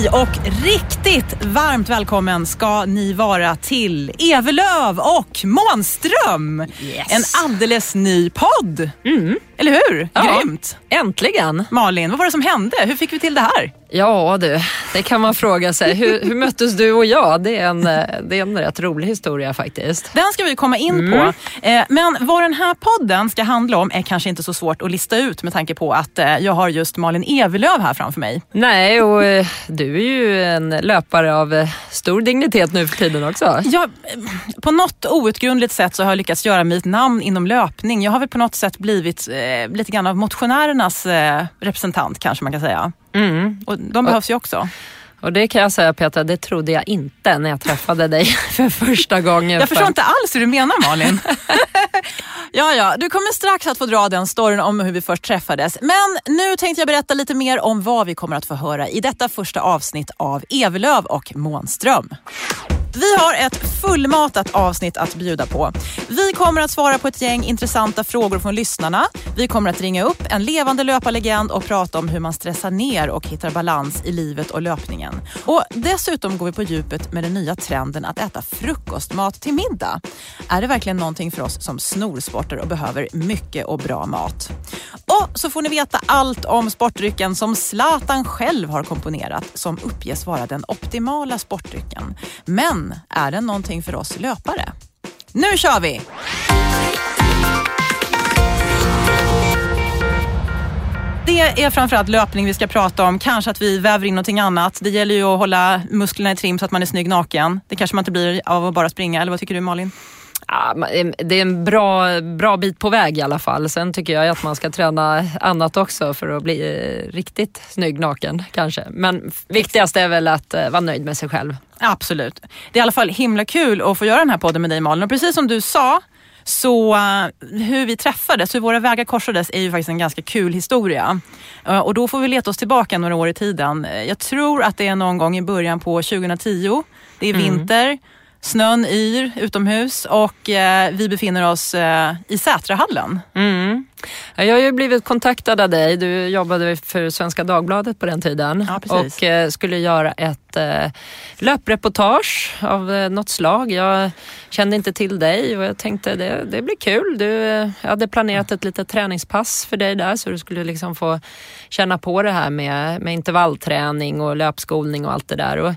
Hej och riktigt varmt välkommen ska ni vara till Evelöv och Månström. Yes. En alldeles ny podd. Eller hur? Ja. Grymt. Äntligen! Malin, vad var det som hände? Hur fick vi till det här? Ja du, det kan man fråga sig. Hur, hur möttes du och jag? Det är, en, eh, det är en rätt rolig historia faktiskt. Den ska vi komma in Mm. på. Eh, men vad den här podden ska handla om är kanske inte så svårt att lista ut med tanke på att eh, jag har just Malin Evelöv här framför mig. Nej, och du är ju en löpare av stor dignitet nu för tiden också. Eh, på något outgrundligt sätt så har jag lyckats göra mig ett namn inom löpning. Jag har väl på något sätt blivit eh, lite grann av motionärernas eh, representant kanske man kan säga. Mm. Och de behövs ju också. Och det kan jag säga Petra, det trodde jag inte när jag träffade dig för första gången. Jag förstår för- inte alls hur du menar Malin. ja, ja, du kommer strax att få dra den storyn om hur vi först träffades. Men nu tänkte jag berätta lite mer om vad vi kommer att få höra i detta första avsnitt av Evelöv och Månström. Vi har ett fullmatat avsnitt att bjuda på. Vi kommer att svara på ett gäng intressanta frågor från lyssnarna. Vi kommer att ringa upp en levande löparlegend och prata om hur man stressar ner och hittar balans i livet och löpningen. Och dessutom går vi på djupet med den nya trenden att äta frukostmat till middag. Är det verkligen någonting för oss som snorsportar och behöver mycket och bra mat? Och så får ni veta allt om sportdrycken som Zlatan själv har komponerat som uppges vara den optimala sportdrycken. Men är den någonting för oss löpare? Nu kör vi! Det är framförallt löpning vi ska prata om. Kanske att vi väver in någonting annat. Det gäller ju att hålla musklerna i trim så att man är snygg naken. Det kanske man inte blir av att bara springa. Eller vad tycker du Malin? Det är en bra, bra bit på väg i alla fall. Sen tycker jag att man ska träna annat också för att bli eh, riktigt snygg naken kanske. Men viktigast är väl att eh, vara nöjd med sig själv. Absolut. Det är i alla fall himla kul att få göra den här podden med dig Malin. Och precis som du sa, så eh, hur vi träffades, hur våra vägar korsades är ju faktiskt en ganska kul historia. Och då får vi leta oss tillbaka några år i tiden. Jag tror att det är någon gång i början på 2010. Det är vinter. Snön yr utomhus och eh, vi befinner oss eh, i Sätrahallen. Mm. Ja, Jag har ju blivit kontaktad av dig. Du jobbade för Svenska Dagbladet på den tiden Ja, och eh, skulle göra ett eh, löpreportage av eh, något slag. Jag kände inte till dig och jag tänkte det, det blir kul. Du, eh, jag hade planerat ett litet träningspass för dig där så du skulle liksom få känna på det här med, med intervallträning och löpskolning och allt det där. Och,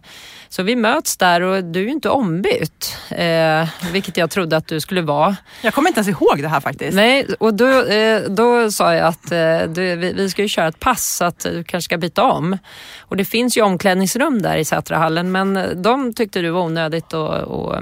så vi möts där och du är ju inte ombytt, eh, vilket jag trodde att du skulle vara. Jag kommer inte ens ihåg det här faktiskt. Nej, och då, eh, då sa jag att eh, du, vi, vi ska ju köra ett pass så att du kanske ska byta om. Och det finns ju omklädningsrum där i Sätrahallen men de tyckte du var onödigt att och,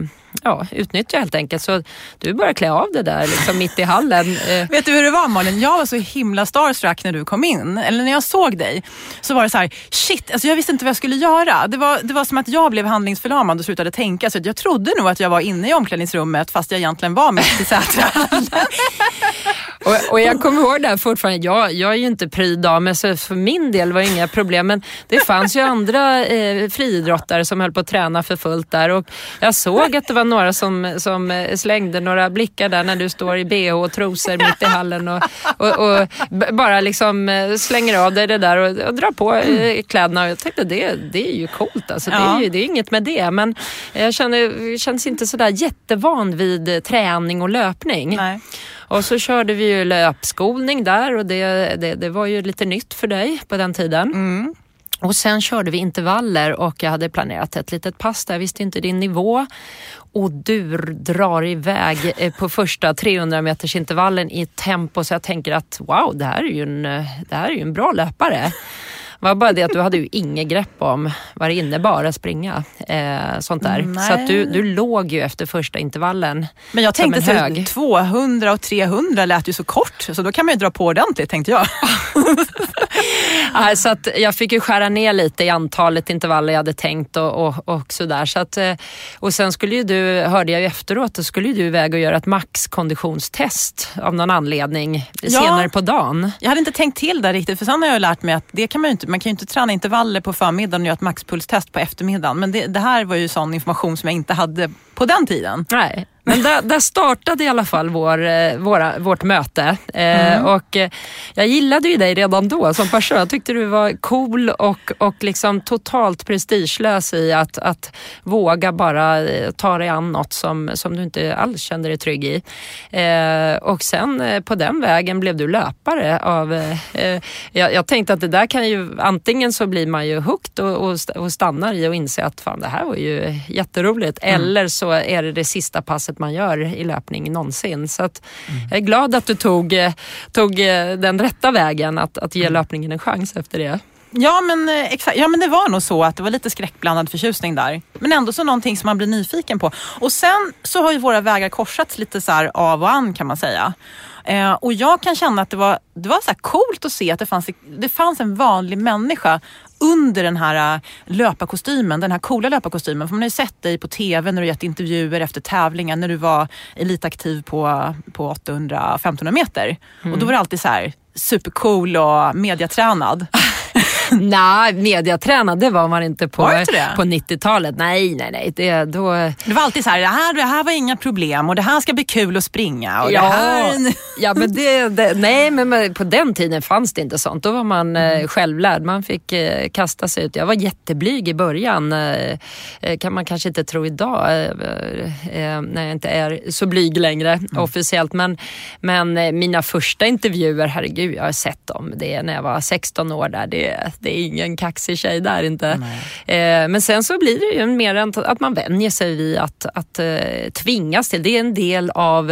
ja, utnyttja helt enkelt. Så du började klä av det där liksom mitt i hallen. Eh, Vet du hur det var Malin? Jag var så himla starstruck när du kom in. Eller när jag såg dig så var det så här, shit, alltså jag visste inte vad jag skulle göra. Det var, det var som att jag blev handlingsförlamad och slutade tänka. Så jag trodde nog att jag var inne i omklädningsrummet fast jag egentligen var mitt i Sätrahallen. Och, och jag kommer ihåg det här fortfarande. Jag, jag är ju inte pryd av mig så för min del var det inga problem. Men det fanns ju andra eh, friidrottare som höll på att träna för fullt där. Och jag såg att det var några som, som eh, slängde några blickar där när du står i bh och trosor mitt i hallen och, och, och bara liksom eh, slänger av dig det där och, och drar på eh, kläderna. Och jag tänkte det, det är ju coolt alltså. Det, är ju, det är inget med det. Men jag känner, känns inte sådär jättevan vid träning och löpning. Nej. Och så körde vi ju löpskolning där och det, det, det var ju lite nytt för dig på den tiden. Och sen körde vi intervaller och jag hade planerat ett litet pass där, jag visste inte din nivå. Och du drar iväg eh, på första 300 meters intervallen i tempo så jag tänker att wow, det här är ju en, eh, det här är ju en bra löpare. Det var bara det att du hade ju inget grepp om vad det innebar att springa. Eh, sånt där. Nej. Så att du, du låg ju efter första intervallen. Men jag som tänkte en hög. 200 och 300 lät ju så kort, så då kan man ju dra på ordentligt tänkte jag. Ja, så att jag fick ju skära ner lite i antalet intervaller jag hade tänkt och, och, och sådär. Så att, eh, och sen skulle ju du, hörde jag ju efteråt, då skulle ju du iväg och göra ett maxkonditionstest av någon anledning Ja. senare på dagen. Jag hade inte tänkt till där riktigt, för sen har jag lärt mig att det kan man, ju inte, man kan ju inte träna intervaller på förmiddagen och göra ett maxpulstest på eftermiddagen. Men det, det här var ju sån information som jag inte hade på den tiden. Nej. Men där, där startade i alla fall vår, eh, våra, vårt möte. Eh, och eh, jag gillade ju dig redan då som person. Jag tyckte du var cool och, och liksom totalt prestigelös i att, att våga bara eh, ta dig an något som, som du inte alls kände dig trygg i. Eh, och sen eh, på den vägen blev du löpare av... Jag, jag tänkte att det där kan ju... Antingen så blir man ju hooked och, och, och stannar i och inser att fan det här var ju jätteroligt. Eller så är det det sista passet man gör i löpning någonsin. Så att jag är glad att du tog, eh, tog eh, den rätta vägen att, att ge löpningen en chans efter det. Ja men, eh, exakt. ja men det var nog så att det var lite skräckblandad förtjusning där. Men ändå så någonting som man blir nyfiken på. Och sen så har ju våra vägar korsats lite så av och an kan man säga. Eh, och jag kan känna att det var, det var så coolt att se att det fanns, det fanns en vanlig människa under den här eh, löparkostymen, den här coola löparkostymen. För man har ju sett dig på TV när du gett intervjuer efter tävlingar när du var elitaktiv på, på 800-1500 meter. Och då var det alltid så här supercool och mediatränad. Nej, mediatränad det var man inte på, inte på 90-talet. Nej, nej, nej. Det, då, Det var alltid så här, det här, det här var inga problem och det här ska bli kul att springa. Och ja, här... ja, men det, det, nej, men på den tiden fanns det inte sånt. Då var man Mm. eh, självlärd. Man fick eh, kasta sig ut. Jag var jätteblyg i början. Eh, kan man kanske inte tro idag när jag inte är så blyg längre Mm. officiellt. Men, men mina första intervjuer, herregud, jag har sett dem. Det är när jag var 16 år där. Det, det är ingen kaxig tjej där inte. Eh, men sen så blir det ju mer att man vänjer sig vid att, att eh, tvingas till. Det är en del av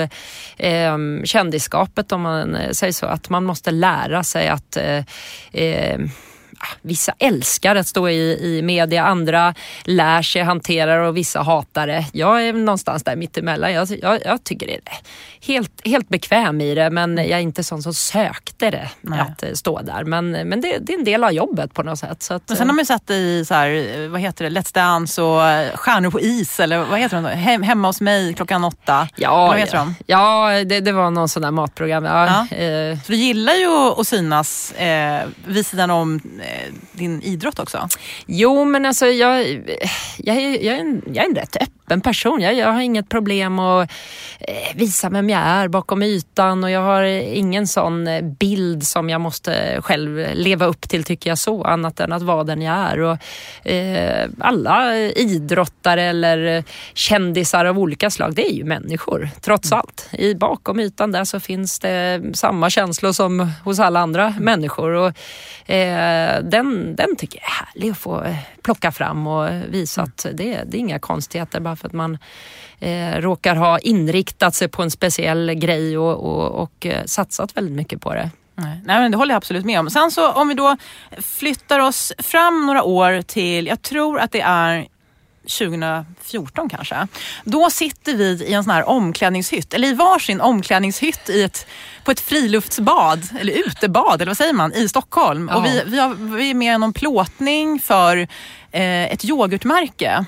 eh, kändisskapet om man eh, säger så. Att man måste lära sig att eh, eh, Vissa älskar att stå i, i media, andra lär sig hantera det och vissa hatar det. Jag är någonstans där mittemellan. Jag, jag, jag tycker det är helt, helt bekväm i det men jag är inte sån som sökte det Nej. att eh, stå där. Men, men det, det är en del av jobbet på något sätt. Så att, Men sen har man ju sett dig i så här, vad heter det, Let's Dance och eh, Stjärnor på is eller vad heter de? Hem, hemma hos mig klockan åtta. Ja, vad heter ja. de? ja det, det var någon sån där matprogram. Ja, eh, Så du gillar ju att synas eh, vid sidan om eh, din idrott också. jo, men alltså jag, jag, är, jag, är en, jag är en rätt öppen person. Jag, jag har inget problem att eh, visa vem jag är bakom ytan och jag har ingen sån eh, bild som jag måste själv leva upp till tycker jag så, annat än att vara den jag är. Och, eh, alla idrottare eller kändisar av olika slag, det är ju människor trots allt. I bakom ytan där så finns det samma känslor som hos alla andra människor. Och, eh, den, den tycker jag är härlig att få eh, plocka fram och visa att det, det är inga konstigheter bara för att man eh, råkar ha inriktat sig på en speciell grej och, och, och eh, satsat väldigt mycket på det. Nej, men det håller jag absolut med om. Sen så om vi då flyttar oss fram några år till, jag tror att det är 2014 kanske. Då sitter vi i en sån här omklädningshytt, eller i varsin omklädningshytt i ett, på ett friluftsbad, eller utebad, eller vad säger man, i Stockholm. Ja. Och vi, vi, har, vi är med i någon plåtning för eh, ett yoghurtmärke.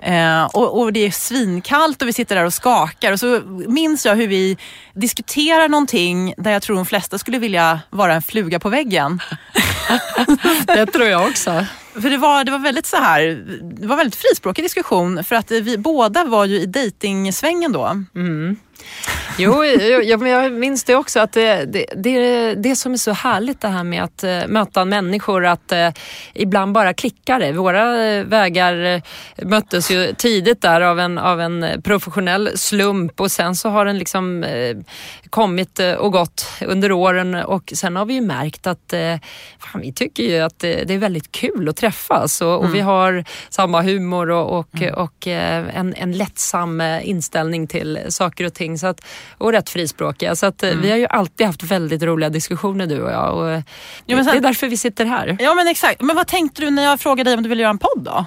Eh, och, och det är svinkallt och vi sitter där och skakar. Och så minns jag hur vi diskuterar någonting där jag tror de flesta skulle vilja vara en fluga på väggen. Det tror jag också. För det var, det var väldigt så här, det var väldigt frispråkig diskussion för att vi båda var ju i dejtingsvängen då. Jo, jo ja, men jag minns det också att det, det, det, det som är så härligt det här med att uh, möta människor att uh, ibland bara klickar det. Våra vägar möttes ju tidigt där av en, av en professionell slump och sen så har den liksom kommit och gått under åren och sen har vi ju märkt att fan, vi tycker ju att det är väldigt kul att träffas och, och mm. vi har samma humor och, och, mm. och en, en lättsam inställning till saker och ting. Så att, och rätt frispråkiga. Så att, mm. vi har ju alltid haft väldigt roliga diskussioner du och jag. Och jo, sen, det är därför vi sitter här. Ja men exakt. Men vad tänkte du när jag frågade dig om du ville göra en podd då?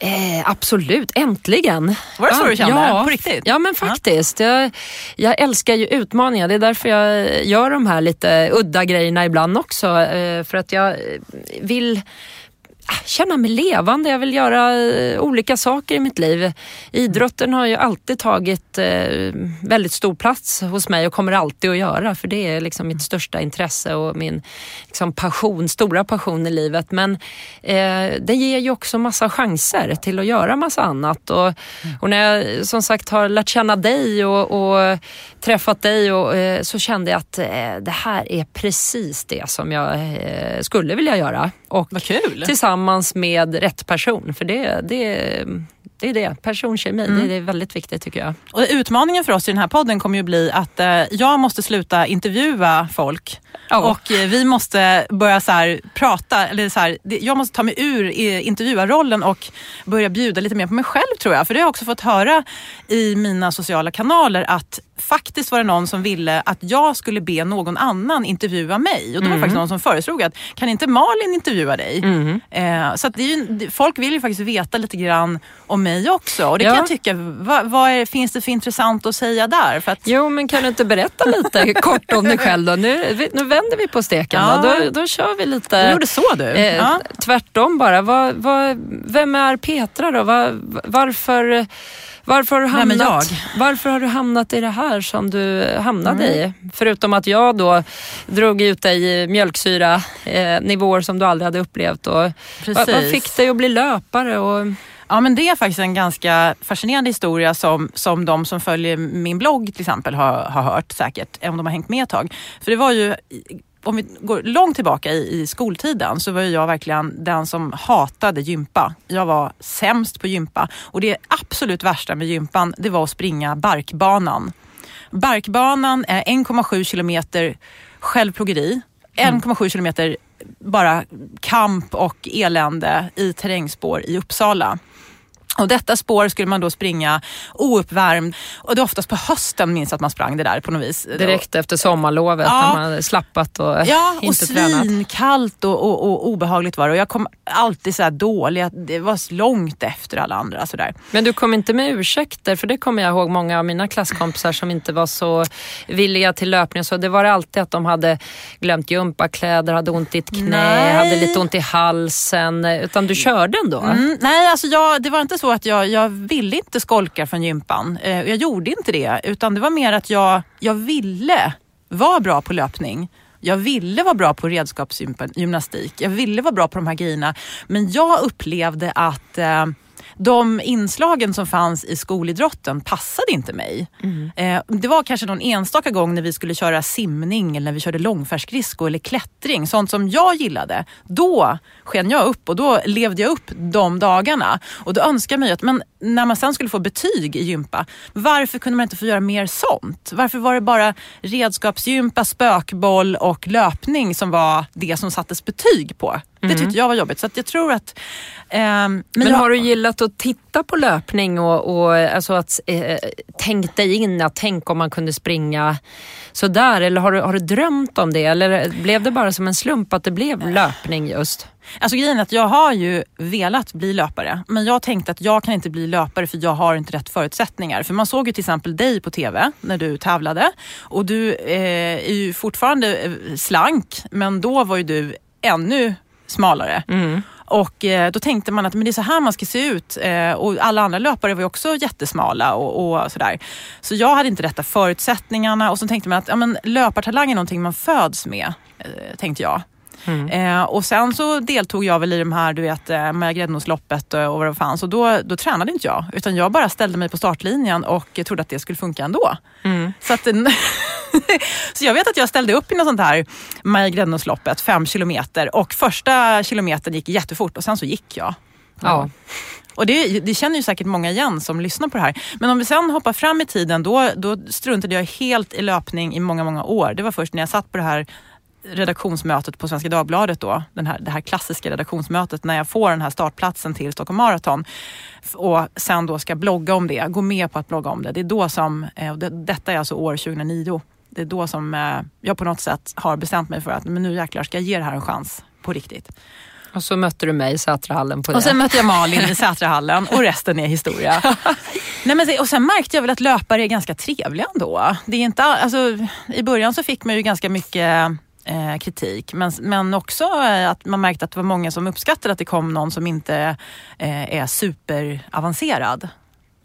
Eh, absolut, äntligen. Var det så du kände? Ja, på riktigt? Ja men faktiskt. Jag, jag, älskar ju utmaningar. Det är därför jag gör de här lite udda grejerna ibland också. Eh, för att jag vill Ah, känna mig levande. Jag vill göra eh, olika saker i mitt liv. Idrotten har ju alltid tagit eh, väldigt stor plats hos mig och kommer alltid att göra för det är liksom mitt största intresse och min liksom, passion, stora passion i livet. Men eh, det ger ju också massa chanser till att göra massa annat. Och, och när jag som sagt har lärt känna dig och, och träffat dig och, eh, så kände jag att eh, det här är precis det som jag eh, skulle vilja göra. Och Vad kul! Tillsammans med rätt person. För det, det, det är det, personkemi. Mm. Det är väldigt viktigt tycker jag. Och utmaningen för oss i den här podden kommer ju bli att eh, jag måste sluta intervjua folk. Oh. Och eh, vi måste börja så här, prata, eller så här, jag måste ta mig ur intervjuarrollen och börja bjuda lite mer på mig själv tror jag. För det har jag också fått höra i mina sociala kanaler att faktiskt var det någon som ville att jag skulle be någon annan intervjua mig. Och det var mm. faktiskt någon som föreslog att kan inte Malin intervjua dig? Mm. Eh, så det ju, folk vill ju faktiskt veta lite grann om mig också. Och det ja. kan jag tycka, vad, vad är, finns det för intressant att säga där? För att... Jo men kan du inte berätta lite kort om dig själv då? Nu, nu vänder vi på steken ja. då. då. Då kör vi lite. Du gjorde så du? Eh, ja. Tvärtom bara. Vad, vad, vem är Petra då? Var, varför varför har, du hamnat, varför har du hamnat i det här som du hamnade mm. i? Förutom att jag då drog ut dig i mjölksyra eh, nivåer som du aldrig hade upplevt. Och, vad, vad fick dig att bli löpare? Och, Ja men det är faktiskt en ganska fascinerande historia som, som de som följer min blogg till exempel har, har hört säkert, om de har hängt med ett tag. För det var ju om vi går långt tillbaka i, i, skoltiden så var jag verkligen den som hatade gympa. Jag var sämst på gympa och det absolut värsta med gympan det var att springa barkbanan. Barkbanan är 1,7 kilometer självplågeri, 1,7 mm. kilometer bara kamp och elände i terrängspår i Uppsala. Och detta spår skulle man då springa ouppvärmd och det är oftast på hösten minns att man sprang det där på något vis. Direkt efter sommarlovet ja. när man slappat och ja, inte tränat. Ja, och svinkallt och, och, och, obehagligt var det. Och jag kom alltid så dålig, det var långt efter alla andra. Så där. Men du kom inte med ursäkter? För det kommer jag ihåg många av mina klasskompisar som inte var så villiga till löpning. Så det var alltid att de hade glömt gympakläder, hade ont i ett knä, nej. hade lite ont i halsen. Utan du körde ändå? Mm, nej, alltså jag, det var inte så så att jag, jag ville inte skolka från gympan. Eh, jag gjorde inte det. Utan det var mer att jag, jag ville vara bra på löpning. Jag ville vara bra på redskapsgymnastik. Jag ville vara bra på de här grejerna. Men jag upplevde att eh, de inslagen som fanns i skolidrotten passade inte mig. Mm. Eh, det var kanske någon enstaka gång när vi skulle köra simning eller när vi körde långfärdsskridsko eller klättring. Sånt som jag gillade. Då sken jag upp och då levde jag upp de dagarna. Och då önskar jag mig att men när man sen skulle få betyg i gympa, varför kunde man inte få göra mer sånt? Varför var det bara redskapsgympa, spökboll och löpning som var det som sattes betyg på? Det tyckte mm. jag var jobbigt. Så jag tror att... Eh, men, men jag, har du gillat att titta på löpning och, och alltså att eh, tänk dig in att tänk om man kunde springa sådär eller har du, har du drömt om det eller blev det bara som en slump att det blev löpning just? Alltså grejen är att jag har ju velat bli löpare men jag tänkte att jag kan inte bli löpare för jag har inte rätt förutsättningar. För man såg ju till exempel dig på TV när du tävlade och du eh, är ju fortfarande eh, slank men då var ju du ännu smalare. Mm. Och eh, då tänkte man att men det är så här man ska se ut. Eh, och alla andra löpare var ju också jättesmala och, och, sådär. Så jag hade inte rätta förutsättningarna och så tänkte man att ja, men löpartalang är någonting man föds med, eh, tänkte jag. Mm. Eh, och sen så deltog jag väl i de här, du vet, eh, Maja Gräddnosloppet och vad det fanns. Och då, då tränade inte jag, utan jag bara ställde mig på startlinjen och trodde att det skulle funka ändå. Mm. Så, att, så jag vet att jag ställde upp i något sånt här Maja Gräddnosloppet, fem kilometer. Och första kilometern gick jättefort och sen så gick jag. Ja. Och det, det, känner ju säkert många igen som lyssnar på det här. Men om vi sen hoppar fram i tiden, då, då struntade jag helt i löpning i många, många år. Det var först när jag satt på det här redaktionsmötet på Svenska Dagbladet då, den här, det här klassiska redaktionsmötet när jag får den här startplatsen till Stockholm Marathon och sen då ska blogga om det, gå med på att blogga om det. Det är då som, eh, och det, detta är alltså år 2009, det är då som eh, jag på något sätt har bestämt mig för att men nu jäklar ska jag ge det här en chans på riktigt. Och så mötte du mig i Sätrahallen på det. Och sen mötte jag Malin i Sätrahallen och resten är historia. Nej, men, och sen märkte jag väl att löpare är ganska trevliga ändå. Det är inte, alltså, I början så fick man ju ganska mycket eh, kritik. Men, men också eh, att man märkte att det var många som uppskattade att det kom någon som inte eh, är superavancerad.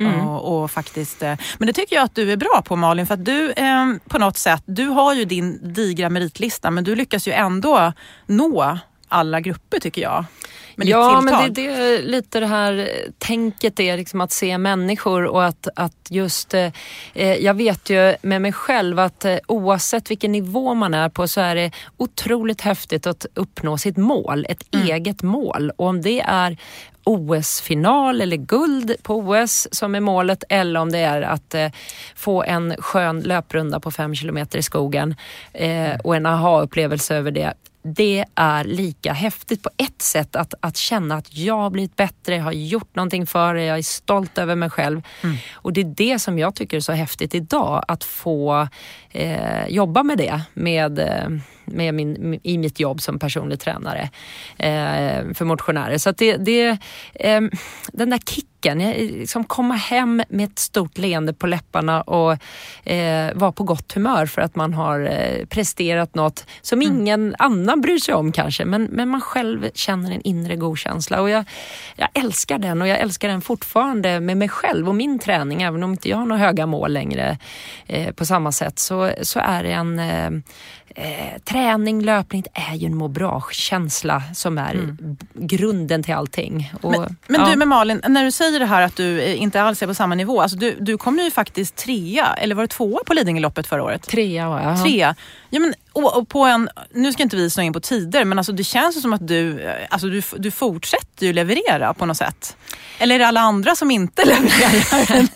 Mm. Och, och, faktiskt, eh, men det tycker jag att du är bra på Malin, för att du eh, på något sätt, du har ju din digra meritlista men du lyckas ju ändå nå alla grupper tycker jag ja, men det, är lite det här tänket är liksom att se människor och att, att just, eh, eh, jag vet ju med mig själv att eh, oavsett vilken nivå man är på så är det otroligt häftigt att uppnå sitt mål, ett mm. eget mål. Och om det är OS-final eller guld på OS som är målet eller om det är att eh, få en skön löprunda på fem kilometer i skogen eh, och en aha-upplevelse över det det är lika häftigt på ett sätt att, att känna att jag har blivit bättre, jag har gjort någonting för det, jag är stolt över mig själv. Mm. Och det är det som jag tycker är så häftigt idag, att få eh, jobba med det med eh, med min, i mitt jobb som personlig tränare eh, för motionärer. Så att det, det eh, den där kicken, liksom komma hem med ett stort leende på läpparna och eh, vara på gott humör för att man har eh, presterat något som mm. ingen annan bryr sig om kanske, men, men man själv känner en inre god känsla. Och jag, jag älskar den och jag älskar den fortfarande med mig själv och min träning, även om inte jag har några höga mål längre eh, på samma sätt, så, så är det en eh, träning, löpning är ju en må bra-känsla som är mm. grunden till allting. Och, men, men ja. du med Malin, när du säger det här att du eh, inte alls är på samma nivå. Alltså du, du kom ju faktiskt trea, eller var det tvåa på Lidingöloppet förra året? Trea var jag. Trea. Ja, men, och, på en, nu ska inte vi snöa in på tider, men alltså det känns som att du, eh, alltså du, du fortsätter ju leverera på något sätt. Eller är det alla andra som inte levererar?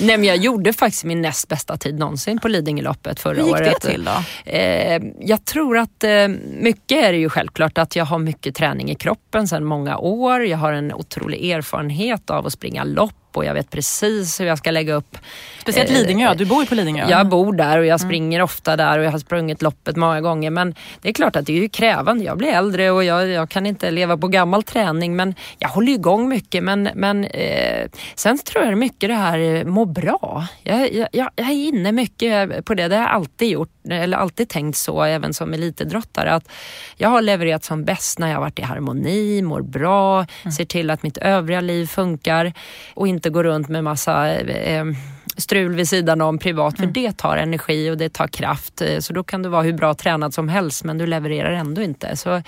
Nej men jag gjorde faktiskt min näst bästa tid någonsin på Lidingöloppet förra året. Hur gick det till då? Eh, jag tror att eh, mycket är det ju självklart att jag har mycket träning i kroppen sedan många år. Jag har en otrolig erfarenhet av att springa lopp och jag vet precis hur jag ska lägga upp. Speciellt eh, Lidingö, du bor ju på Lidingö. Jag bor där och jag mm. springer mm. ofta där och jag har sprungit loppet många gånger. Men det är klart att det är ju krävande. Jag blir äldre och jag, jag kan inte leva på gammal träning men jag håller igång mycket. Men, men eh, sen tror jag mycket det här eh, må bra. Jag, jag, jag är inne mycket på det. Det har jag alltid gjort, eller alltid tänkt så även som elitidrottare. Att jag har levererat som bäst när jag har varit i harmoni, mår bra, mm. ser till att mitt övriga liv funkar och inte inte gå runt med massa eh, strul vid sidan om privat för mm. det tar energi och det tar kraft. Eh, så då kan du vara hur bra tränad som helst men du levererar ändå inte. Så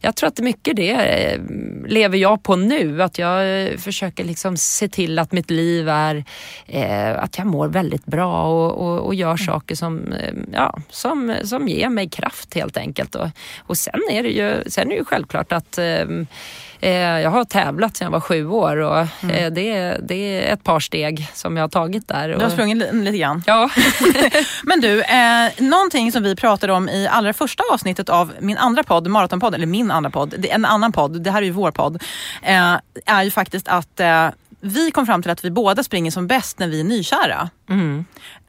jag tror att mycket det eh, lever jag på nu. Att jag eh, försöker liksom se till att mitt liv är eh, att jag mår väldigt bra och, och, och gör mm. saker som, ja, som, som ger mig kraft helt enkelt. Och, och sen är det ju, sen är det ju självklart att eh, Eh, jag har tävlat sedan jag var sju år och mm. Eh, det, det är ett par steg som jag har tagit där. Du har sprungit lite grann? Ja. Men du, eh, någonting som vi pratade om i allra första avsnittet av min andra podd, Maratonpodd, eller min andra podd, en annan podd, det här är ju vår podd, eh, är ju faktiskt att eh, vi kom fram till att vi båda springer som bäst när vi är nykära. Mm.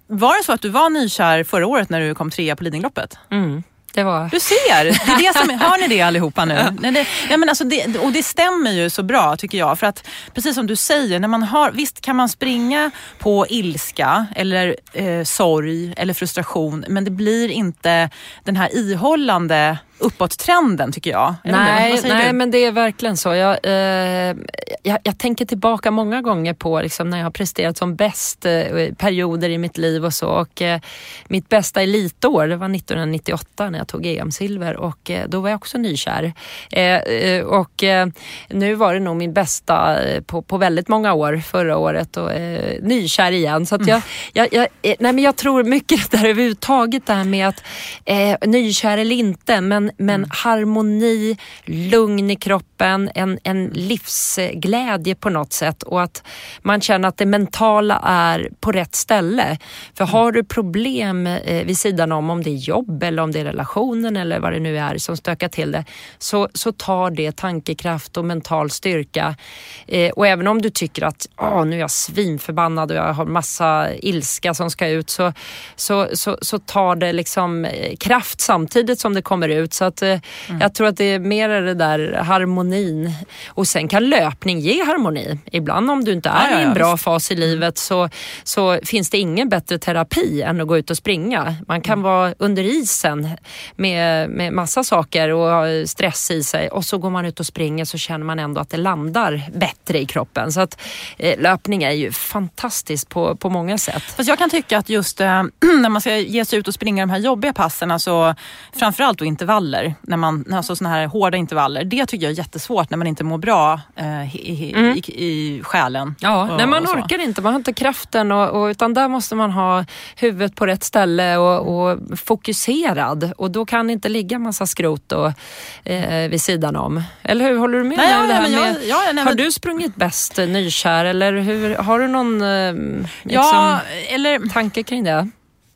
Var det så att du var nykär förra året när du kom trea på Lidingöloppet? Mm. Det var... Du ser! Det är det som, hör ni det allihopa nu? Ja. Det, ja, men alltså det, och det stämmer ju så bra tycker jag. För att precis som du säger, när man har, visst kan man springa på ilska eller eh, sorg eller frustration men det blir inte den här ihållande uppåt-trenden tycker jag. Nej, nej men det är verkligen så. Jag, eh, jag, jag, tänker tillbaka många gånger på liksom, när jag har presterat som bäst, eh, perioder i mitt liv och så. Och, eh, mitt bästa elitår det var 1998 när jag tog EM-silver och eh, då var jag också nykär. Eh, eh, och nu var det nog min bästa på, på väldigt många år förra året och nykär igen. Så jag, mm. jag, jag, nej, men jag tror mycket det där överhuvudtaget det här med att nykär eller inte men men mm. harmoni, lugn i kroppen, en, en livsglädje på något sätt och att man känner att det mentala är på rätt ställe. För har du problem eh, vid sidan om, om det är jobb eller om det är relationen eller vad det nu är som stökar till det, så, så tar det tankekraft och mental styrka. Eh, och även om du tycker att Åh, nu är jag svinförbannad och jag har massa ilska som ska ut så, så, så, så tar det liksom eh, kraft samtidigt som det kommer ut. Så att, eh, mm. jag tror att det är mer det där harmonin. Och sen kan löpning ge harmoni. Ibland om du inte är ja, ja, i en bra visst. fas i livet så, så finns det ingen bättre terapi än att gå ut och springa. Man kan mm. vara under isen med, med massa saker och ha stress i sig och så går man ut och springer så känner man ändå att det landar bättre i kroppen. Så att eh, löpning är ju fantastiskt på, på många sätt. Fast jag kan tycka att just eh, när man ska ge sig ut och springa de här jobbiga passen, alltså, framförallt då intervaller, när man, alltså såna här hårda intervaller, det tycker jag är jättesvårt när man inte mår bra eh, i, mm. i, i själen. Ja, och, nej, man orkar inte, man har inte kraften och, och, utan där måste man ha huvudet på rätt ställe och, och fokuserad och då kan det inte ligga massa skrot och, eh, vid sidan om. Eller hur? Håller du med? Nej, ja, nej, men jag, ja, nej, har du sprungit bäst nykär eller hur, har du någon eh, liksom, ja, eller, tanke kring det?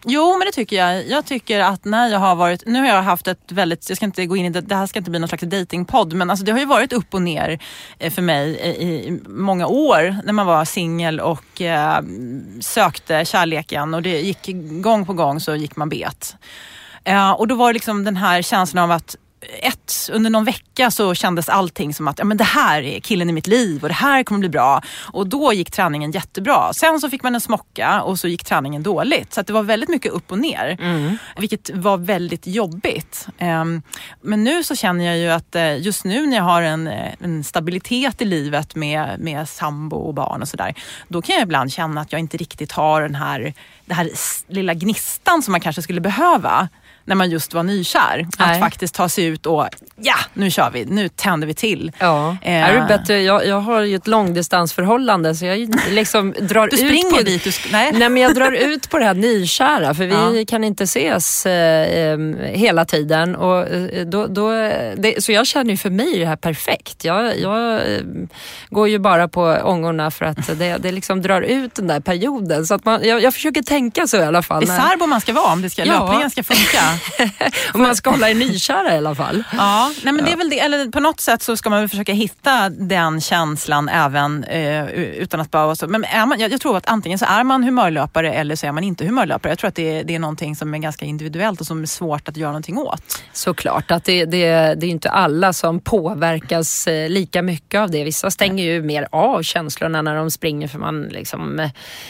Jo, men det tycker jag. Jag tycker att när jag har varit, nu har jag haft ett väldigt, jag ska inte gå in i det, det här ska inte bli någon slags datingpodd men alltså det har ju varit upp och ner eh, för mig i, många år när man var singel och eh, sökte kärleken och det gick gång på gång så gick man bet. Eh, och då var det liksom den här känslan av att ett, under någon vecka så kändes allting som att ja, men det här är killen i mitt liv och det här kommer bli bra. Och då gick träningen jättebra. Sen så fick man en smocka och så gick träningen dåligt. Så det var väldigt mycket upp och ner. Mm. Vilket var väldigt jobbigt. Um, men nu så känner jag ju att uh, just nu när jag har en, eh, en stabilitet i livet med, med sambo och barn och sådär. Då kan jag ibland känna att jag inte riktigt har den här, den här lilla gnistan som man kanske skulle behöva när man just var nykär. Nej. Att faktiskt ta sig ut och ja, nu kör vi, nu tänder vi till. Ja. Eh. Är det bättre? Jag, jag har ju ett långdistansförhållande så jag liksom drar du springer ut på, dit? Du nej. nej men jag drar ut på det här nykära för vi ja. kan inte ses eh, hela tiden. Och, eh, då, då, det, så jag känner ju för mig det här perfekt. Jag, jag går ju bara på ångorna för att det, det liksom drar ut den där perioden. Så att man, jag, jag försöker tänka så i alla fall. Det är särbo man ska vara om det ska, ja. löpningen ska funka. Om man ska hålla i nykära i alla fall. Ja, nej men det är väl det. Eller på något sätt så ska man väl försöka hitta den känslan även eh, utan att bara så. Men är man, jag, jag, tror att antingen så är man humörlöpare eller så är man inte humörlöpare. Jag tror att det, det är någonting som är ganska individuellt och som är svårt att göra någonting åt. Såklart, att det, det, det är inte alla som påverkas eh, lika mycket av det. Vissa stänger ju mer av känslorna när de springer för man liksom eh,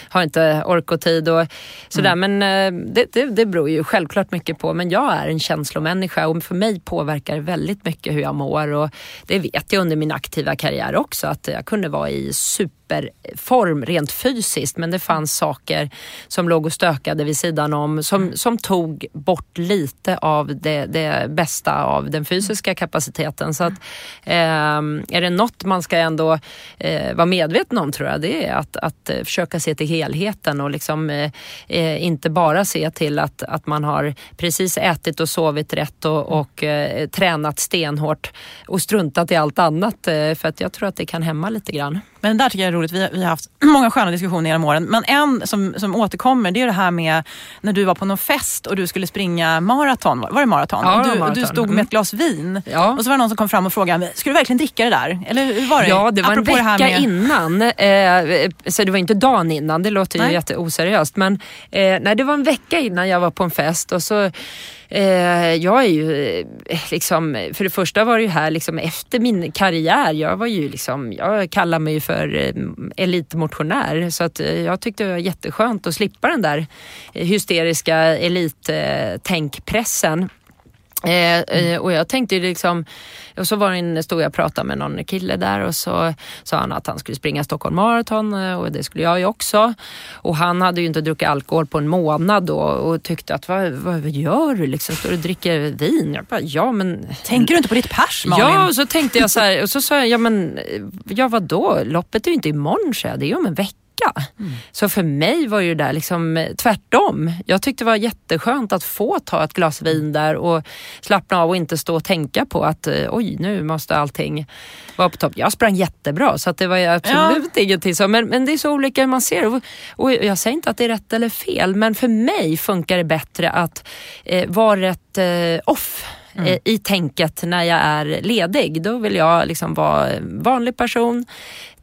har inte ork och tid och sådär. Mm. Men eh, det, det, det beror ju självklart mycket på men jag är en känslomänniska och för mig påverkar det väldigt mycket hur jag mår. Och det vet jag under min aktiva karriär också att jag kunde vara i super superform rent fysiskt men det fanns saker som låg och stökade vid sidan om som, mm. som tog bort lite av det, det bästa av den fysiska kapaciteten. Så att, eh, är det något man ska ändå eh, vara medveten om tror jag det är att, att eh, försöka se till helheten och liksom eh, eh, inte bara se till att, att man har precis ätit och sovit rätt och, och eh, tränat stenhårt och struntat i allt annat. För att jag tror att det kan hämma lite grann. Men det där tycker jag är roligt. Vi, vi har haft många sköna diskussioner genom åren. Men en som, som återkommer det är det här med när du var på någon fest och du skulle springa maraton. Var det maraton? Ja, du, maraton. du stod med ett glas vin ja. och så var det någon som kom fram och frågade, ska du verkligen dricka det där? Eller hur var det? Ja, det var Apropå en vecka med... innan. Eh, så det var inte dagen innan, det låter nej. ju jätteoseriöst. Men eh, nej, det var en vecka innan jag var på en fest och så Eh, jag är ju eh, liksom, för det första var det ju här liksom efter min karriär, jag var ju liksom, jag kallar mig för eh, elitmotionär så att jag tyckte det var jätteskönt att slippa den där hysteriska elittänkpressen. Eh, eh, och jag tänkte liksom, och så var det, stod jag och pratade med någon kille där och så sa han att han skulle springa Stockholm Marathon eh, och det skulle jag ju också. Och han hade ju inte druckit alkohol på en månad då och tyckte att vad, vad gör du liksom? Står du och dricker vin? Jag bara, ja men... Tänker du inte på ditt pers Malin? Ja, och så tänkte jag så här, och så sa jag, ja men, ja vadå? Loppet är ju inte imorgon, så jag. det är ju om en vecka Mm. Så för mig var ju det där liksom eh, tvärtom. Jag tyckte det var jätteskönt att få ta ett glas vin där och slappna av och inte stå och tänka på att eh, oj, nu måste allting vara på topp. Jag sprang jättebra så att det var absolut ja. ingenting så. Men, men det är så olika hur man ser och, och jag säger inte att det är rätt eller fel, men för mig funkar det bättre att eh, vara rätt eh, off Mm. Eh, i tänket när jag är ledig. Då vill jag liksom vara vanlig person,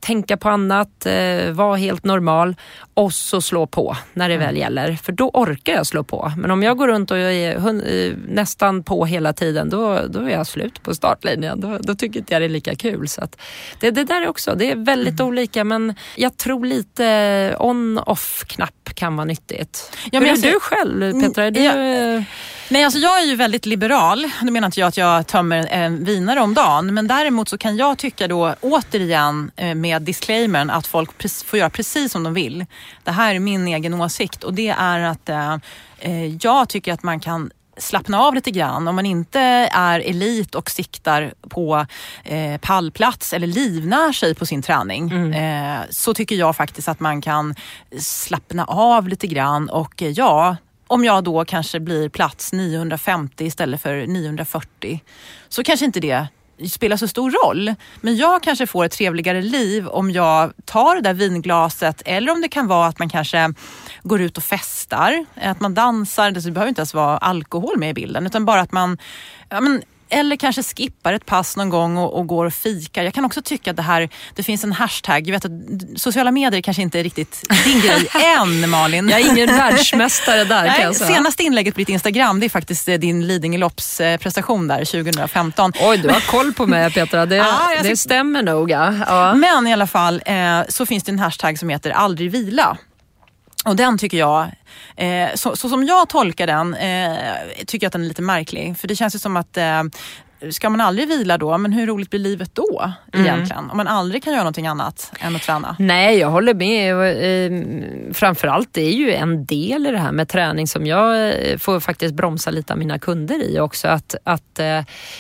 tänka på annat, eh, vara helt normal och så slå på när det mm. väl gäller. För då orkar jag slå på. Men om jag går runt och jag är eh, nästan på hela tiden då, då är jag slut på startlinjen. Då, då tycker inte jag det är lika kul. Så det, det där också, det är väldigt mm. olika men jag tror lite on-off-knapp kan vara nyttigt. Ja, men Hur är du själv Petra? Är du... Ja. Nej, alltså jag är ju väldigt liberal. Nu menar inte jag att jag tömmer en vinare om dagen. Men däremot så kan jag tycka då återigen eh, med disclaimern att folk får göra precis som de vill. Det här är min egen åsikt och det är att eh, eh, jag tycker att man kan slappna av lite grann. Om man inte är elit och siktar på eh, pallplats eller livnär sig på sin träning mm. eh, så tycker jag faktiskt att man kan slappna av lite grann och eh, ja, om jag då kanske blir plats 950 istället för 940 så kanske inte det spelar så stor roll. Men jag kanske får ett trevligare liv om jag tar det där vinglaset eller om det kan vara att man kanske går ut och festar, att man dansar. Det behöver inte ens vara alkohol med i bilden utan bara att man ja, men eller kanske skippar ett pass någon gång och, och, går och fikar. Jag kan också tycka att det här, det finns en hashtag. Jag vet att sociala medier kanske inte är riktigt din grej än Malin. Jag är ingen världsmästare där Nej, kan jag säga. Senaste inlägget på ditt Instagram det är faktiskt eh, din Lidingölopps prestation där 2015. Oj, du har koll på mig Petra. Det, ah, det stämmer nog. Ja. Men i alla fall eh, så finns det en hashtag som heter aldrig vila. Och den tycker jag, eh, så, så, som jag tolkar den, eh, tycker jag att den är lite märklig. För det känns ju som att eh, ska man aldrig vila då, men hur roligt blir livet då mm. egentligen? Om man aldrig kan göra någonting annat än att träna. Nej, jag håller med. Ehm, framförallt det är ju en del i det här med träning som jag eh, får faktiskt bromsa lite av mina kunder i också. Att, att eh,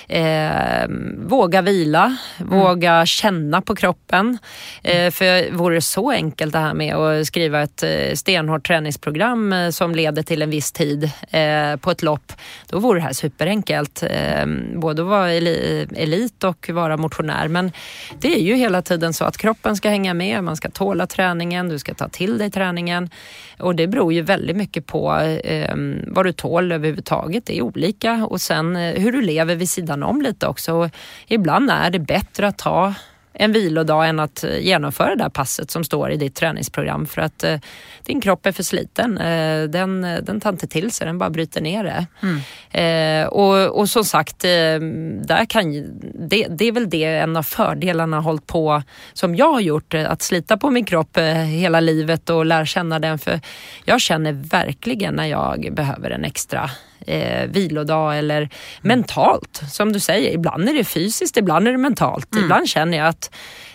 eh våga vila, mm. våga känna på kroppen. Mm. Eh, för vore det så enkelt det här med att skriva ett eh, stenhårt träningsprogram som leder till en viss tid eh, på ett lopp, då vore det här superenkelt. Ehm, både vara elit och vara motionär. Men det är ju hela tiden så att kroppen ska hänga med, man ska tåla träningen, du ska ta till dig träningen. Och det beror ju väldigt mycket på eh, vad du tål överhuvudtaget. Det är olika och sen eh, hur du lever vid sidan om lite också. Och ibland är det bättre att ta en vilodag än att eh, genomföra det där passet som står i ditt träningsprogram för att eh, din kropp är för sliten. Eh, den, den tar inte till sig, den bara bryter ner det. Mm. Eh, och, och som sagt, eh, där kan, det, det är väl det en av fördelarna hållit på som jag har gjort, eh, att slita på min kropp hela livet och lära känna den. För jag känner verkligen när jag behöver en extra eh, vilodag eller mm. mentalt. Som du säger, ibland är det fysiskt, ibland är det mentalt. Mm. Ibland känner jag att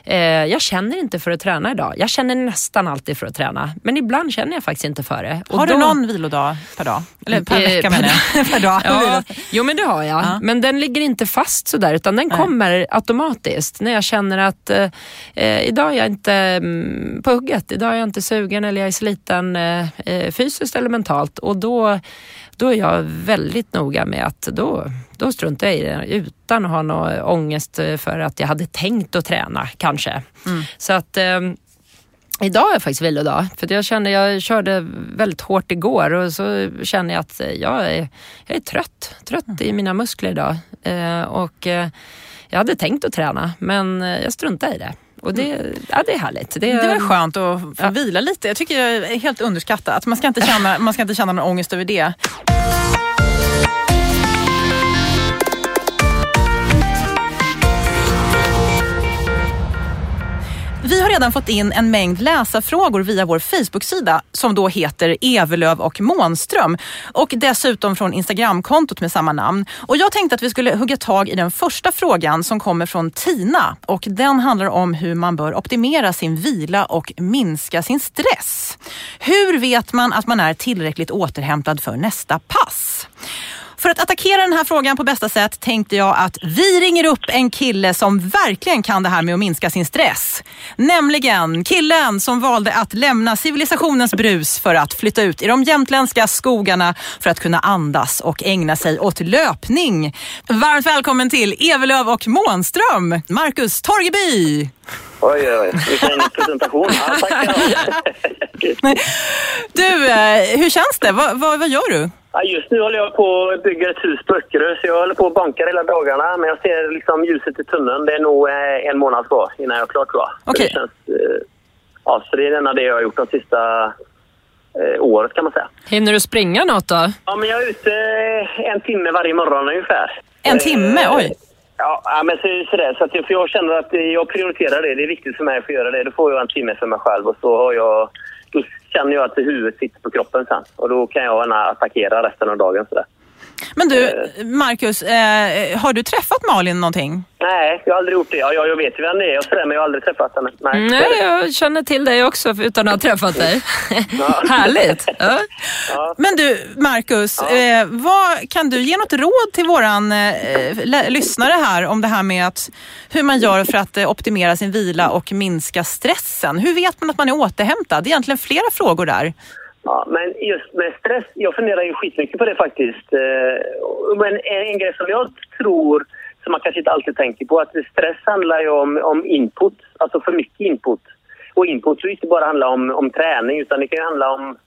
eh, jag känner inte för att träna idag. Jag känner nästan alltid för att träna. Men ibland känner jag faktiskt inte för det. Och har du då... någon vilodag per dag? Eller per eh, vecka menar jag. per dag. Ja, jo men det har jag. Ja. Men den ligger inte fast sådär utan den Nej. kommer automatiskt. När jag känner att eh, eh idag är jag inte mm, på hugget. Idag är jag inte sugen eller jag är sliten eh, eh fysiskt eller mentalt. Och då då är jag väldigt noga med att då, då struntar jag i det utan att ha någon ångest för att jag hade tänkt att träna kanske. Mm. Så att eh, Idag är faktiskt vilodag, för jag kände jag körde väldigt hårt igår och så känner jag att jag är, jag är trött, trött mm. i mina muskler idag. Eh, och eh, jag hade tänkt att träna men eh, jag struntade i det. Och det, mm. ja, det är härligt. Det är, det väl skönt att få ja. vila lite. Jag tycker det är helt underskattat. Man ska inte känna, man ska inte känna någon ångest över det. Vi har redan fått in en mängd läsarfrågor via vår Facebook-sida som då heter Evelöv och Månström och dessutom från Instagramkontot med samma namn. Och jag tänkte att vi skulle hugga tag i den första frågan som kommer från Tina och den handlar om hur man bör optimera sin vila och minska sin stress. Hur vet man att man är tillräckligt återhämtad för nästa pass? För att attackera den här frågan på bästa sätt tänkte jag att vi ringer upp en kille som verkligen kan det här med att minska sin stress. Nämligen killen som valde att lämna civilisationens brus för att flytta ut i de jämtländska skogarna för att kunna andas och ägna sig åt löpning. Varmt välkommen till Evelöv och Månström, Marcus Torgeby. Oj, oj, vilken presentation. Ja, tack. Du, eh, hur känns det? Vad, vad, vad gör du? Ja, just nu håller jag på att bygga ett hus på Öckerö, så jag håller på och bankar hela dagarna. Men jag ser liksom ljuset i tunneln. Det är nog eh, en månad kvar innan jag är klar, tror jag. Okej. Det, känns, eh, ja, så det är denna det jag har gjort de sista eh, året, kan man säga. Hinner du springa något då? Ja, men jag är ute en timme varje morgon ungefär. En timme? Oj. Ja, men så, sådär. Så att jag, för jag känner att jag prioriterar det. Det är viktigt för mig att få göra det. Då får jag en timme för mig själv och så har jag... Då känner jag att huvudet sitter på kroppen sen. Och då kan jag attackera resten av dagen. Sådär. Men du, Marcus, eh, har du träffat Malin någonting? Nej, jag har aldrig gjort det. Ja, jag, jag vet ju vem det är och sådär, men jag har aldrig träffat henne. Nej, Mm, Nej, jag känner till dig också utan att ha träffat dig. Härligt. Ja. Ja. Men du, Marcus, eh, vad, kan du ge något råd till våran eh, lyssnare här om det här med att, hur man gör för att eh, optimera sin vila och minska stressen? Hur vet man att man är återhämtad? Det är egentligen flera frågor där. Ja, men just med stress, jag funderar ju skitmycket på det faktiskt. Eh, men en, en grej som jag tror, som man kanske inte alltid tänker på, att stress handlar ju om, om input, alltså för mycket input. Och input så inte bara handla om, om träning, utan det kan ju handla om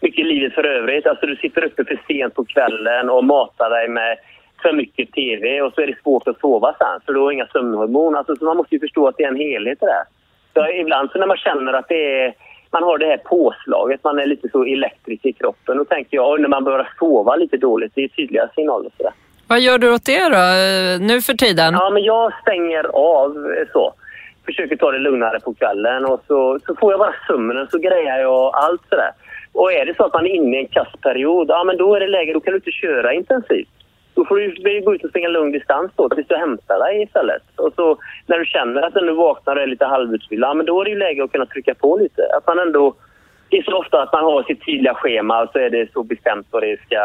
mycket i livet för övrigt. Alltså du sitter uppe för sent på kvällen och matar dig med för mycket TV och så är det svårt att sova sen, för du har inga sömnhormon. Alltså, så man måste ju förstå att det är en helhet det där. Så ibland så när man känner att det är, man har det här påslaget, man är lite så elektrisk i kroppen, då tänker jag när man börjar sova lite dåligt, det är tydliga signaler. Så där. Vad gör du åt det då, eh, nu för tiden? Ja, men jag stänger av eh, så. Försöker ta det lugnare på kvällen och så, så får jag bara sömnen så grejar jag allt sådär. Och är det så att man är inne i en kassperiod, ja men då är det läge, då kan du inte köra intensivt. Då får du gå ut och springa lugn distans då tills du hämtar dig istället. Och så när du känner att du vaknar och är lite halvutvilad, ja men då är det ju läge att kunna trycka på lite. Att man ändå, det är så ofta att man har sitt tydliga schema och så är det så bestämt vad det ska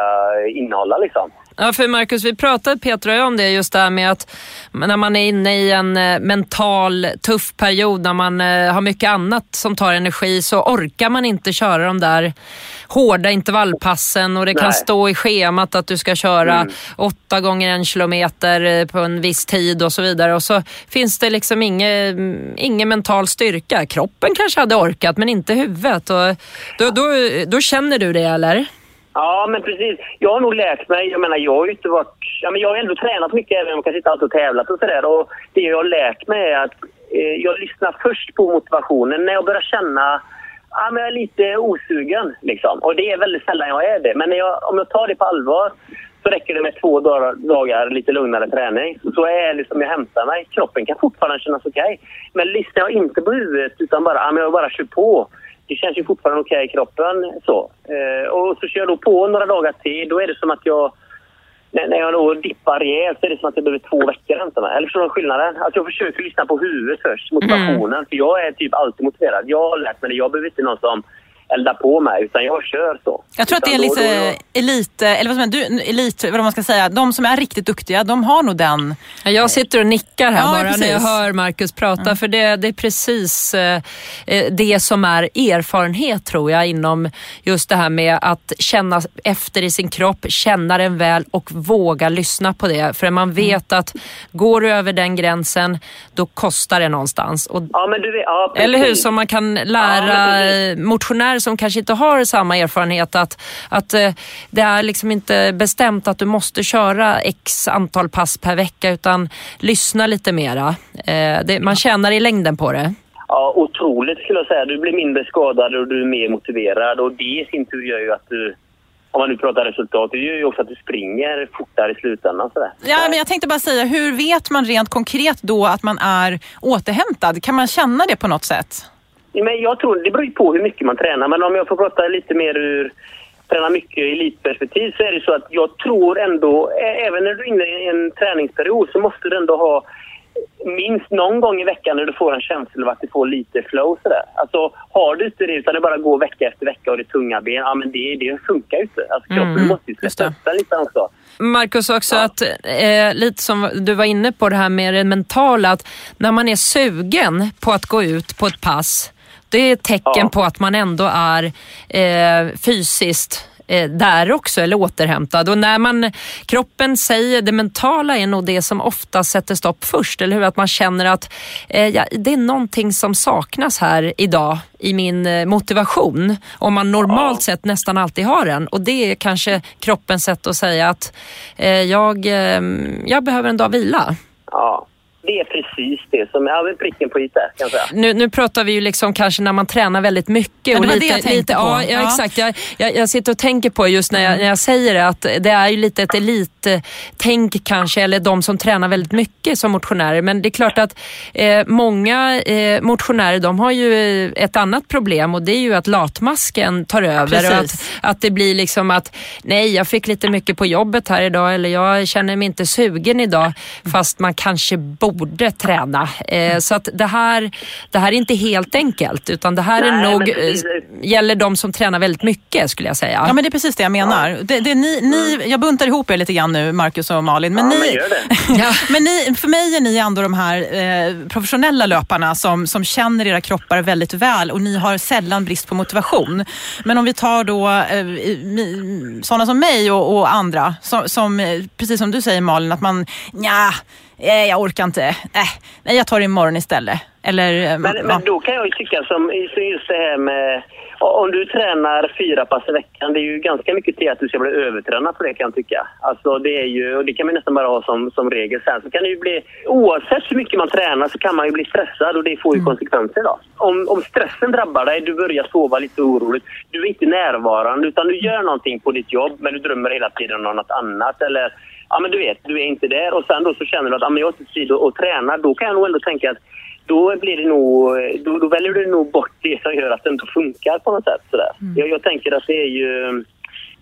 innehålla liksom. Ja, för Marcus, vi pratade Petra och jag om det just det här med att när man är inne i en eh, mental tuff period, när man eh, har mycket annat som tar energi så orkar man inte köra de där hårda intervallpassen och det kan Nej. stå i schemat att du ska köra åtta gånger en kilometer eh, på en viss tid och så vidare och så finns det liksom ingen, ingen mental styrka. Kroppen kanske hade orkat men inte huvudet och då, då, då känner du det eller? Ja, men precis. Jag har nog lärt mig, jag menar jag har ju inte varit, ja men jag har ändå tränat mycket även om jag kanske inte alltid har tävlat och sådär. Och det jag har lärt mig är att eh, jag lyssnar först på motivationen när jag börjar känna Ja, men jag är lite osugen liksom. Och det är väldigt sällan jag är det. Men när jag, om jag tar det på allvar så räcker det med två dagar, dagar lite lugnare träning. Så, är det som jag hämtar mig. Kroppen kan fortfarande kännas okej. Men lyssnar jag inte på huvudet utan bara, ja, men jag bara kör på. Det känns ju fortfarande okej i kroppen. Så. Eh, och så kör jag då på några dagar till. Då är det som att jag när, jag då dippar rejält så är det som att jag behöver två veckor att hämta mig. Eller förstår du skillnaden? Alltså jag försöker lyssna på huvudet först, motivationen. För jag är typ alltid motiverad. Jag har lärt mig det. Jag behöver inte någon som eldar på mig, utan jag kör så. Jag tror att det är lite då- elit, eller vad som är, du, elit, vad man ska säga, de som är riktigt duktiga, de har nog den. Ja, Jag sitter och nickar här Ja, bara precis. när jag hör Marcus prata för det, det är precis eh, eh, det som är erfarenhet tror jag inom just det här med att känna efter i sin kropp, känna den väl och våga lyssna på det. För man vet att går du över den gränsen då kostar det någonstans. Och, Ja, men du vet, ja, eller hur? Som man kan Ja, lära men eh, motionärer som kanske inte har samma erfarenhet att, att eh, det är liksom inte bestämt att du måste köra x antal pass per vecka utan lyssna lite mera. Eh, det, man tjänar i längden på det. Ja, otroligt skulle jag säga. Du blir mindre skadad och du är mer motiverad. Och det i sin tur gör ju att du, om man nu pratar resultat, det gör ju också att du springer fortare i slutändan. Sådär. Ja, men jag tänkte bara säga, hur vet man rent konkret då att man är återhämtad? Kan man känna det på något sätt? Men jag tror det beror ju på hur mycket man tränar. Men om jag får prata lite mer ur träna mycket i elitperspektiv så är det så att jag tror ändå, även när du är inne i en träningsperiod så måste du ändå ha minst någon gång i veckan när du får en känsla av att du får lite flow sådär. Alltså har du inte det utan det bara går vecka efter vecka och det är tunga ben, ja men det, det funkar ju inte. Alltså kroppen Mm, måste ju släppa lite också. Marcus, också att eh, lite som du var inne på det här med det mentala, att när man är sugen på att gå ut på ett pass, det är ett tecken Ja. på att man ändå är eh, fysiskt eh, där också, eller återhämtad. Och när man, kroppen säger, det mentala är nog det som ofta sätter stopp först, eller hur? Att man känner att eh, ja, det är någonting som saknas här idag i min eh, motivation. Om man normalt sett nästan alltid har den. Och det är kanske kroppens sätt att säga att eh, jag, eh, jag behöver en dag vila. Ja, det är precis det som är pricken på i kan jag säga. Nu, nu pratar vi ju liksom kanske när man tränar väldigt mycket. Ja, det och var lite, det jag tänkte lite, på. Ja, ja, Ja. exakt. Jag, jag, jag sitter och tänker på just när jag, när jag säger det att det är ju lite ett elittänk kanske, eller de som tränar väldigt mycket som motionärer. Men det är klart att eh, många eh, motionärer de har ju ett annat problem och det är ju att latmasken tar över. Och att, att det blir liksom att nej, jag fick lite mycket på jobbet här idag eller jag känner mig inte sugen idag fast man kanske borde träna. Eh, så att det här, det här är inte helt enkelt utan det här är Nej, nog, men precis. eh, gäller de som tränar väldigt mycket skulle jag säga. Ja, men det är precis det jag menar. Det, det, ni, ni, jag buntar ihop er lite grann nu, Marcus och Malin. Men, Ja, ni, men gör det. men ni, för mig är ni ändå de här eh, professionella löparna som, som känner era kroppar väldigt väl och ni har sällan brist på motivation. Men om vi tar då eh, sådana som mig och, och andra, som, som, eh, precis som du säger Malin, att man, ja, jag orkar inte, äh, nej jag tar det imorgon istället. Eller, eh, Men, ja. men då kan jag ju tycka som just det här med om du tränar fyra pass i veckan, det är ju ganska mycket till att du ska bli övertränad på det kan jag tycka. Alltså det är ju, och det kan man nästan bara ha som, som regel. Sen så kan det ju bli, oavsett hur mycket man tränar så kan man ju bli stressad och det får ju konsekvenser då. Om, om stressen drabbar dig, du börjar sova lite oroligt, du är inte närvarande utan du gör någonting på ditt jobb men du drömmer hela tiden om något annat eller ja men du vet, du är inte där och sen då så känner du att ja, men jag har inte tid att, att träna. Då kan jag nog ändå tänka att då, blir det nog, då, då väljer du nog bort det som gör att det inte funkar på något sätt. Sådär. Jag, jag tänker att det är ju...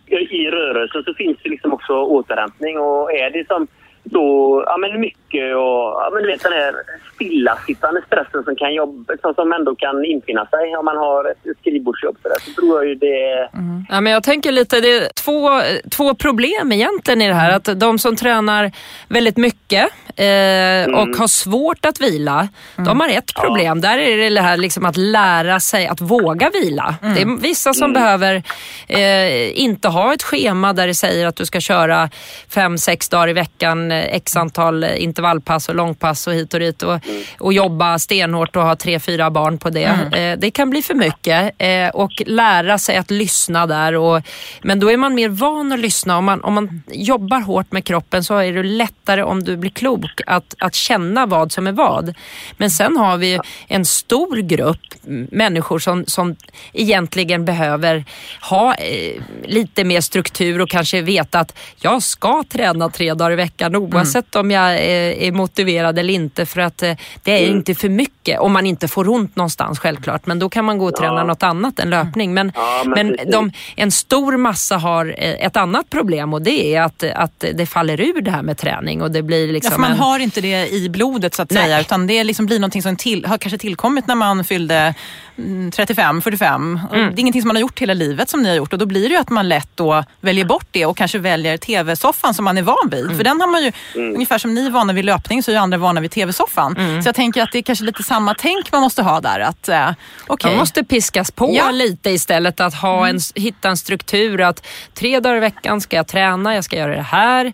I rörelsen så finns det liksom också återhämtning och är det som då, ja men mycket och, ja men du vet den här stillasittande stressen som kan jobba, som, ändå kan infinna sig om man har ett, skrivbordsjobb skrivbordsjobb sådär, så tror jag ju det mm. Ja, men jag tänker lite, det är två, två problem egentligen i det här. Att de som tränar väldigt mycket eh, och har svårt att vila, de har ett problem. Där är det det här liksom att lära sig att våga vila. Det är vissa som behöver eh, inte ha ett schema där det säger att du ska köra fem, sex dagar i veckan, eh, x antal eh, intervallpass och långpass och hit och dit och, och jobba stenhårt och ha tre, fyra barn på det. Eh, det kan bli för mycket eh, och lära sig att lyssna där. Och, men då är man mer van att lyssna. Om man, om man jobbar hårt med kroppen så är det lättare om du blir klok att, att känna vad som är vad. Men sen har vi en stor grupp människor som, som egentligen behöver ha eh, lite mer struktur och kanske veta att jag ska träna tre dagar i veckan oavsett om jag eh, är motiverad eller inte. För att eh, det är inte för mycket. Om man inte får ont någonstans självklart. Men då kan man gå och träna något annat än löpning. Men, Ja, men men de, en stor massa har eh, ett annat problem. Och det är att, att det faller ur det här med träning. Och det blir Ja, liksom för man en... har inte det i blodet så att Nej. säga. Utan det liksom blir någonting som till, har kanske tillkommit när man fyllde mm, 35, 45. Och Mm. Det är ingenting som man har gjort hela livet som ni har gjort. Och då blir det ju att man lätt då väljer bort det och kanske väljer tv-soffan som man är van vid. Mm. För den har man ju, ungefär som ni är vana vid löpning så är ju andra vana vid tv-soffan. Mm. Så jag tänker att det är kanske lite samma tänk man måste ha där. Att, eh, okej. Man måste piskas på Ja. lite istället. Att ha en, hitta en struktur. Att tre dagar i veckan ska jag träna, jag ska göra det här.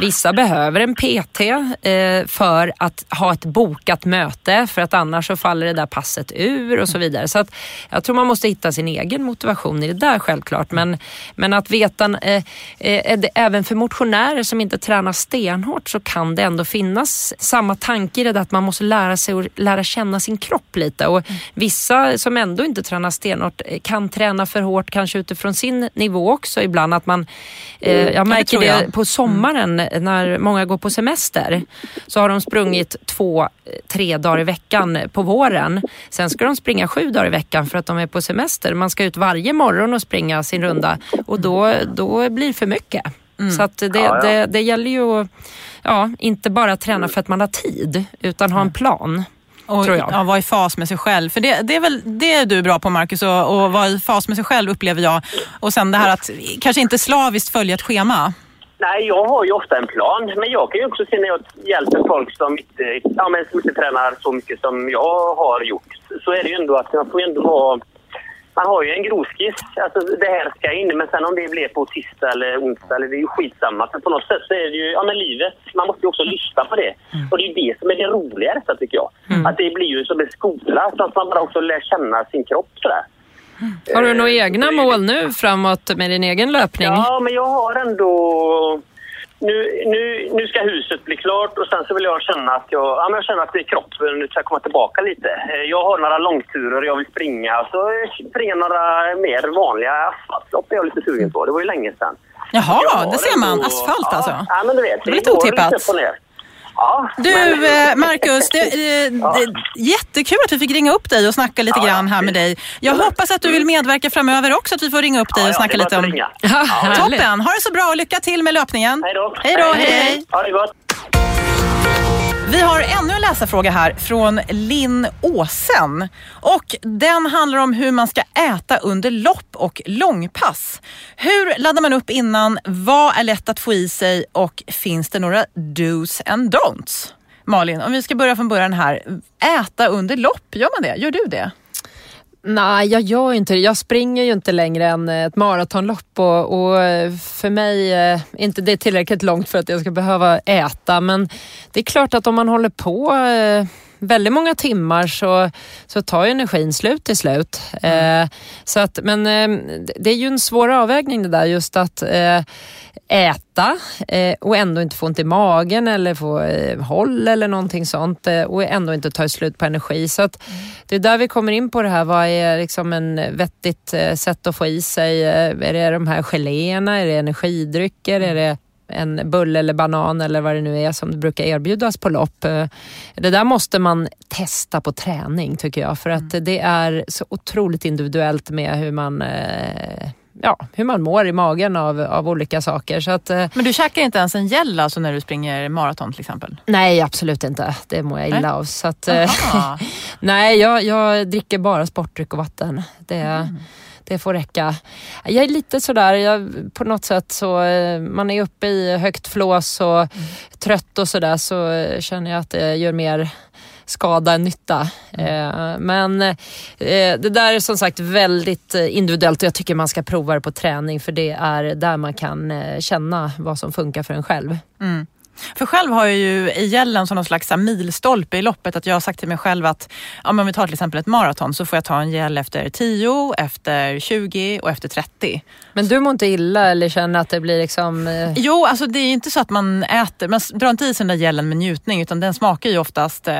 Vissa behöver en PT eh, för att ha ett bokat möte. För att annars så faller det där passet ur och så vidare. Så att jag tror man måste hitta sin egen motivation i det där självklart. Men, men att veta, eh, eh, det, även för motionärer som inte tränar stenhårt så kan det ändå finnas samma tanke i det där att man måste lära sig och lära känna sin kropp lite. Och vissa som ändå inte tränar stenhårt eh, kan träna för hårt kanske utifrån sin nivå också ibland. Att man, eh, jag märker det, jag. på sommaren när många går på semester så har de sprungit två, tre dagar i veckan på våren. Sen ska de springa sju dagar i veckan för att de är på semester. Man ska ut varje morgon och springa sin runda och då, då blir det för mycket. Mm. Så att det, Ja, ja. Det, det gäller ju att ja, inte bara träna för att man har tid utan ha en plan. Och tror jag. Ja, vara i fas med sig själv. För det, det är väl det är du bra på Marcus, att vara i fas med sig själv upplever jag. Och sen det här att kanske inte slaviskt följa ett schema. Nej, jag har ju ofta en plan. Men jag kan ju också se när jag hjälper folk som inte, ja, men som inte tränar så mycket som jag har gjort. Så är det ju ändå att man får ändå vara... Man har ju en grovskiss. Alltså det här ska in. Men sen om det blir på tisdag eller onsdag, eller det är ju skitsamma. För på något sätt så är det ju, ja men livet, man måste ju också lyssna på det. Och det är ju det som är det roliga i detta tycker jag. Att det blir ju som en skola. Så att man bara också lär känna sin kropp sådär. Har du några Eh, egna det- mål nu framåt med din egen löpning? Ja, men jag har ändå... Nu, nu, nu ska huset bli klart och sen så vill jag känna att jag, ja, men jag känner att det är kroppen nu ska komma tillbaka lite. Eh, Jag har några långturer jag vill springa. Så springa några mer vanliga asfaltlopp är jag lite sugen på. Det var ju länge sedan. Jag Jaha, det ser man. Asfalt ja, alltså. Ja, men du vet. Det är lite otippat. ner. Ja, Du men- eh, Marcus, det, eh, det, jättekul att vi fick ringa upp dig och snacka lite Ja, grann här med dig. Jag hoppas att du vill medverka framöver också, att vi får ringa upp dig Ja, och ja, snacka lite om... ringa. Ja. Toppen! Ha det så bra och lycka till med löpningen. Hej då. Hej då, hej hej. Ha det gott. Vi har ännu en läsarfråga här från Linn Åsen. Och den handlar om hur man ska äta under lopp och långpass. Hur laddar man upp innan? Vad är lätt att få i sig? Och finns det några dos and don'ts? Malin, om vi ska börja från början här. Äta under lopp, gör man det? Gör du det? Nej, jag gör inte det. Jag springer ju inte längre än ett maratonlopp och, och eh, för mig är inte det tillräckligt långt för att jag ska behöva äta. Men det är klart att om man håller på eh, väldigt många timmar så, så tar ju energin slut till slut. Eh, så att, men eh, det är ju en svår avvägning det där just att eh, äta eh, och ändå inte få ont i magen eller få eh, håll eller någonting sånt eh, och ändå inte ta slut på energi. Så att det är där vi kommer in på det här, vad är liksom en vettigt sätt att få i sig? Är det de här geléerna? Är det energidrycker? Är det en bulle eller banan eller vad det nu är som brukar erbjudas på lopp. Det där måste man testa på träning tycker jag för att det är så otroligt individuellt med hur man Ja, hur man mår i magen av, av olika saker. Så att, eh, Men du käkar inte ens en gel alltså när du springer maraton till exempel? nej, absolut inte. Det mår jag illa Nej. av. Så att, eh. Nej, jag, jag dricker bara sportdryck och vatten. Det, det får räcka. Jag är lite sådär, jag, på något sätt så, eh, man är uppe i högt flås och trött och sådär så känner jag att det gör mer skada än nytta. Eh, men eh, det där är som sagt väldigt eh, individuellt och jag tycker man ska prova det på träning för det är där man kan känna vad som funkar för en själv. För själv har jag ju i gällen som någon slags milstolpe i loppet att jag har sagt till mig själv att ja, men om vi tar till exempel ett maraton så får jag ta en gel efter 10, efter 20 och efter 30. Men du mår inte illa eller känner att det blir liksom... eh, Jo, alltså det är inte så att man äter, man drar inte i sig den där gelen med njutning utan den smakar ju oftast eh,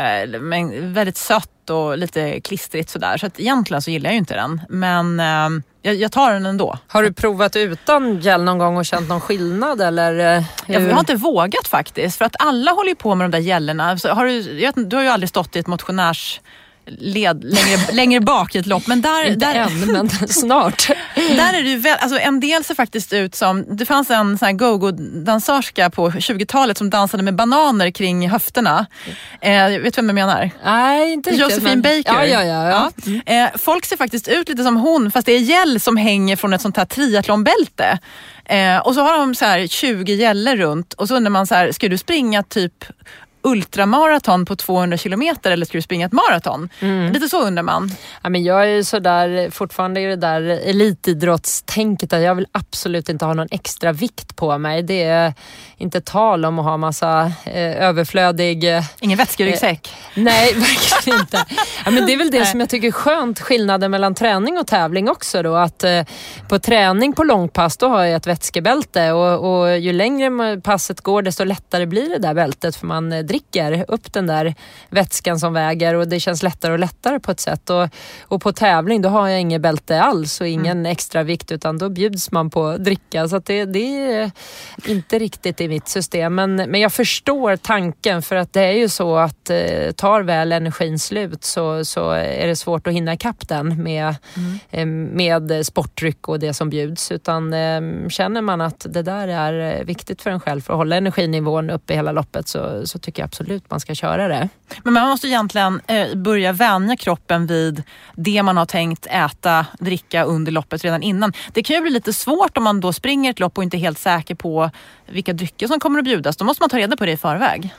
väldigt sött och lite klistrigt sådär. Så att egentligen så gillar jag ju inte den. Men eh, jag, jag tar den ändå. Har du provat utan gel någon gång och känt någon skillnad eller? eh, Jag, hur? jag har inte vågat faktiskt för att alla håller ju på med de där gällorna. Så har du, vet du har ju aldrig stått i ett motionärsled längre, längre bak i ett lopp men där, Inte där, än, men snart. Där är det ju väl, alltså en del ser faktiskt ut som, det fanns en sån här go-go-dansörska på 20-talet som dansade med bananer kring höfterna. Eh, vet du vem jag menar? Nej, inte riktigt. Josefin men- Baker. Ja, ja, ja. ja. Eh, folk ser faktiskt ut lite som hon fast det är gel som hänger från ett sånt här triathlonbälte. Eh, och så har de så här 20 gäller runt och så undrar man så här, ska du springa typ ultramaraton på 200 kilometer eller ska du springa ett maraton? Mm. Lite så undrar man. Ja, men jag är ju sådär, fortfarande i det där elitidrottstänket att jag vill absolut inte ha någon extra vikt på mig. Det är inte tal om att ha massa eh, överflödig eh, Ingen vätskeryggsäck. Nej, verkligen inte. Ja, men det är väl det som jag tycker är skönt, skillnaden mellan träning och tävling också. Då, att eh, På träning på långpass då har jag ett vätskebälte och, och ju längre passet går desto lättare blir det där bältet för man eh, dricker upp den där vätskan som väger och det känns lättare och lättare på ett sätt. Och, och på tävling då har jag inget bälte alls och ingen mm. extra vikt utan då bjuds man på dricka. Så det, det, är inte riktigt i mitt system. Men, men jag förstår tanken för att det är ju så att eh, tar väl energin slut så, så är det svårt att hinna ikapp den med, mm. eh, med sportdryck och det som bjuds. Utan eh, känner man att det där är viktigt för en själv för att hålla energinivån uppe hela loppet så, så tycker jag absolut man ska köra det. Men man måste egentligen eh, börja vänja kroppen vid det man har tänkt äta, dricka under loppet redan innan. Det kan ju bli lite svårt om man då springer ett lopp och inte är helt säker på vilka drycker som kommer att bjudas. Då måste man ta reda på det i förväg.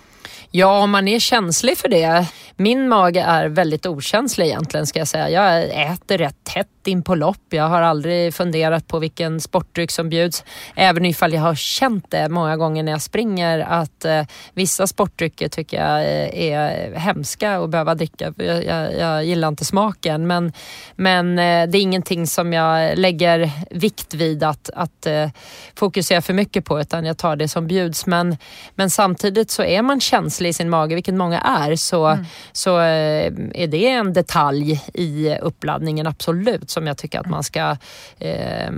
Ja, om man är känslig för det. Min mage är väldigt okänslig egentligen ska jag säga. Jag äter rätt tätt in på lopp. Jag har aldrig funderat på vilken sportdryck som bjuds. Även ifall jag har känt det många gånger när jag springer att eh, vissa sportdrycker tycker jag eh, är hemska att behöva dricka. Jag, jag, jag, gillar inte smaken men, men eh, det är ingenting som jag lägger vikt vid att, att eh, fokusera för mycket på utan jag tar det som bjuds. Men, men samtidigt så är man känslig i sin mage, vilket många är, så, mm. så eh, är det en detalj i uppladdningen absolut som jag tycker att man ska eh,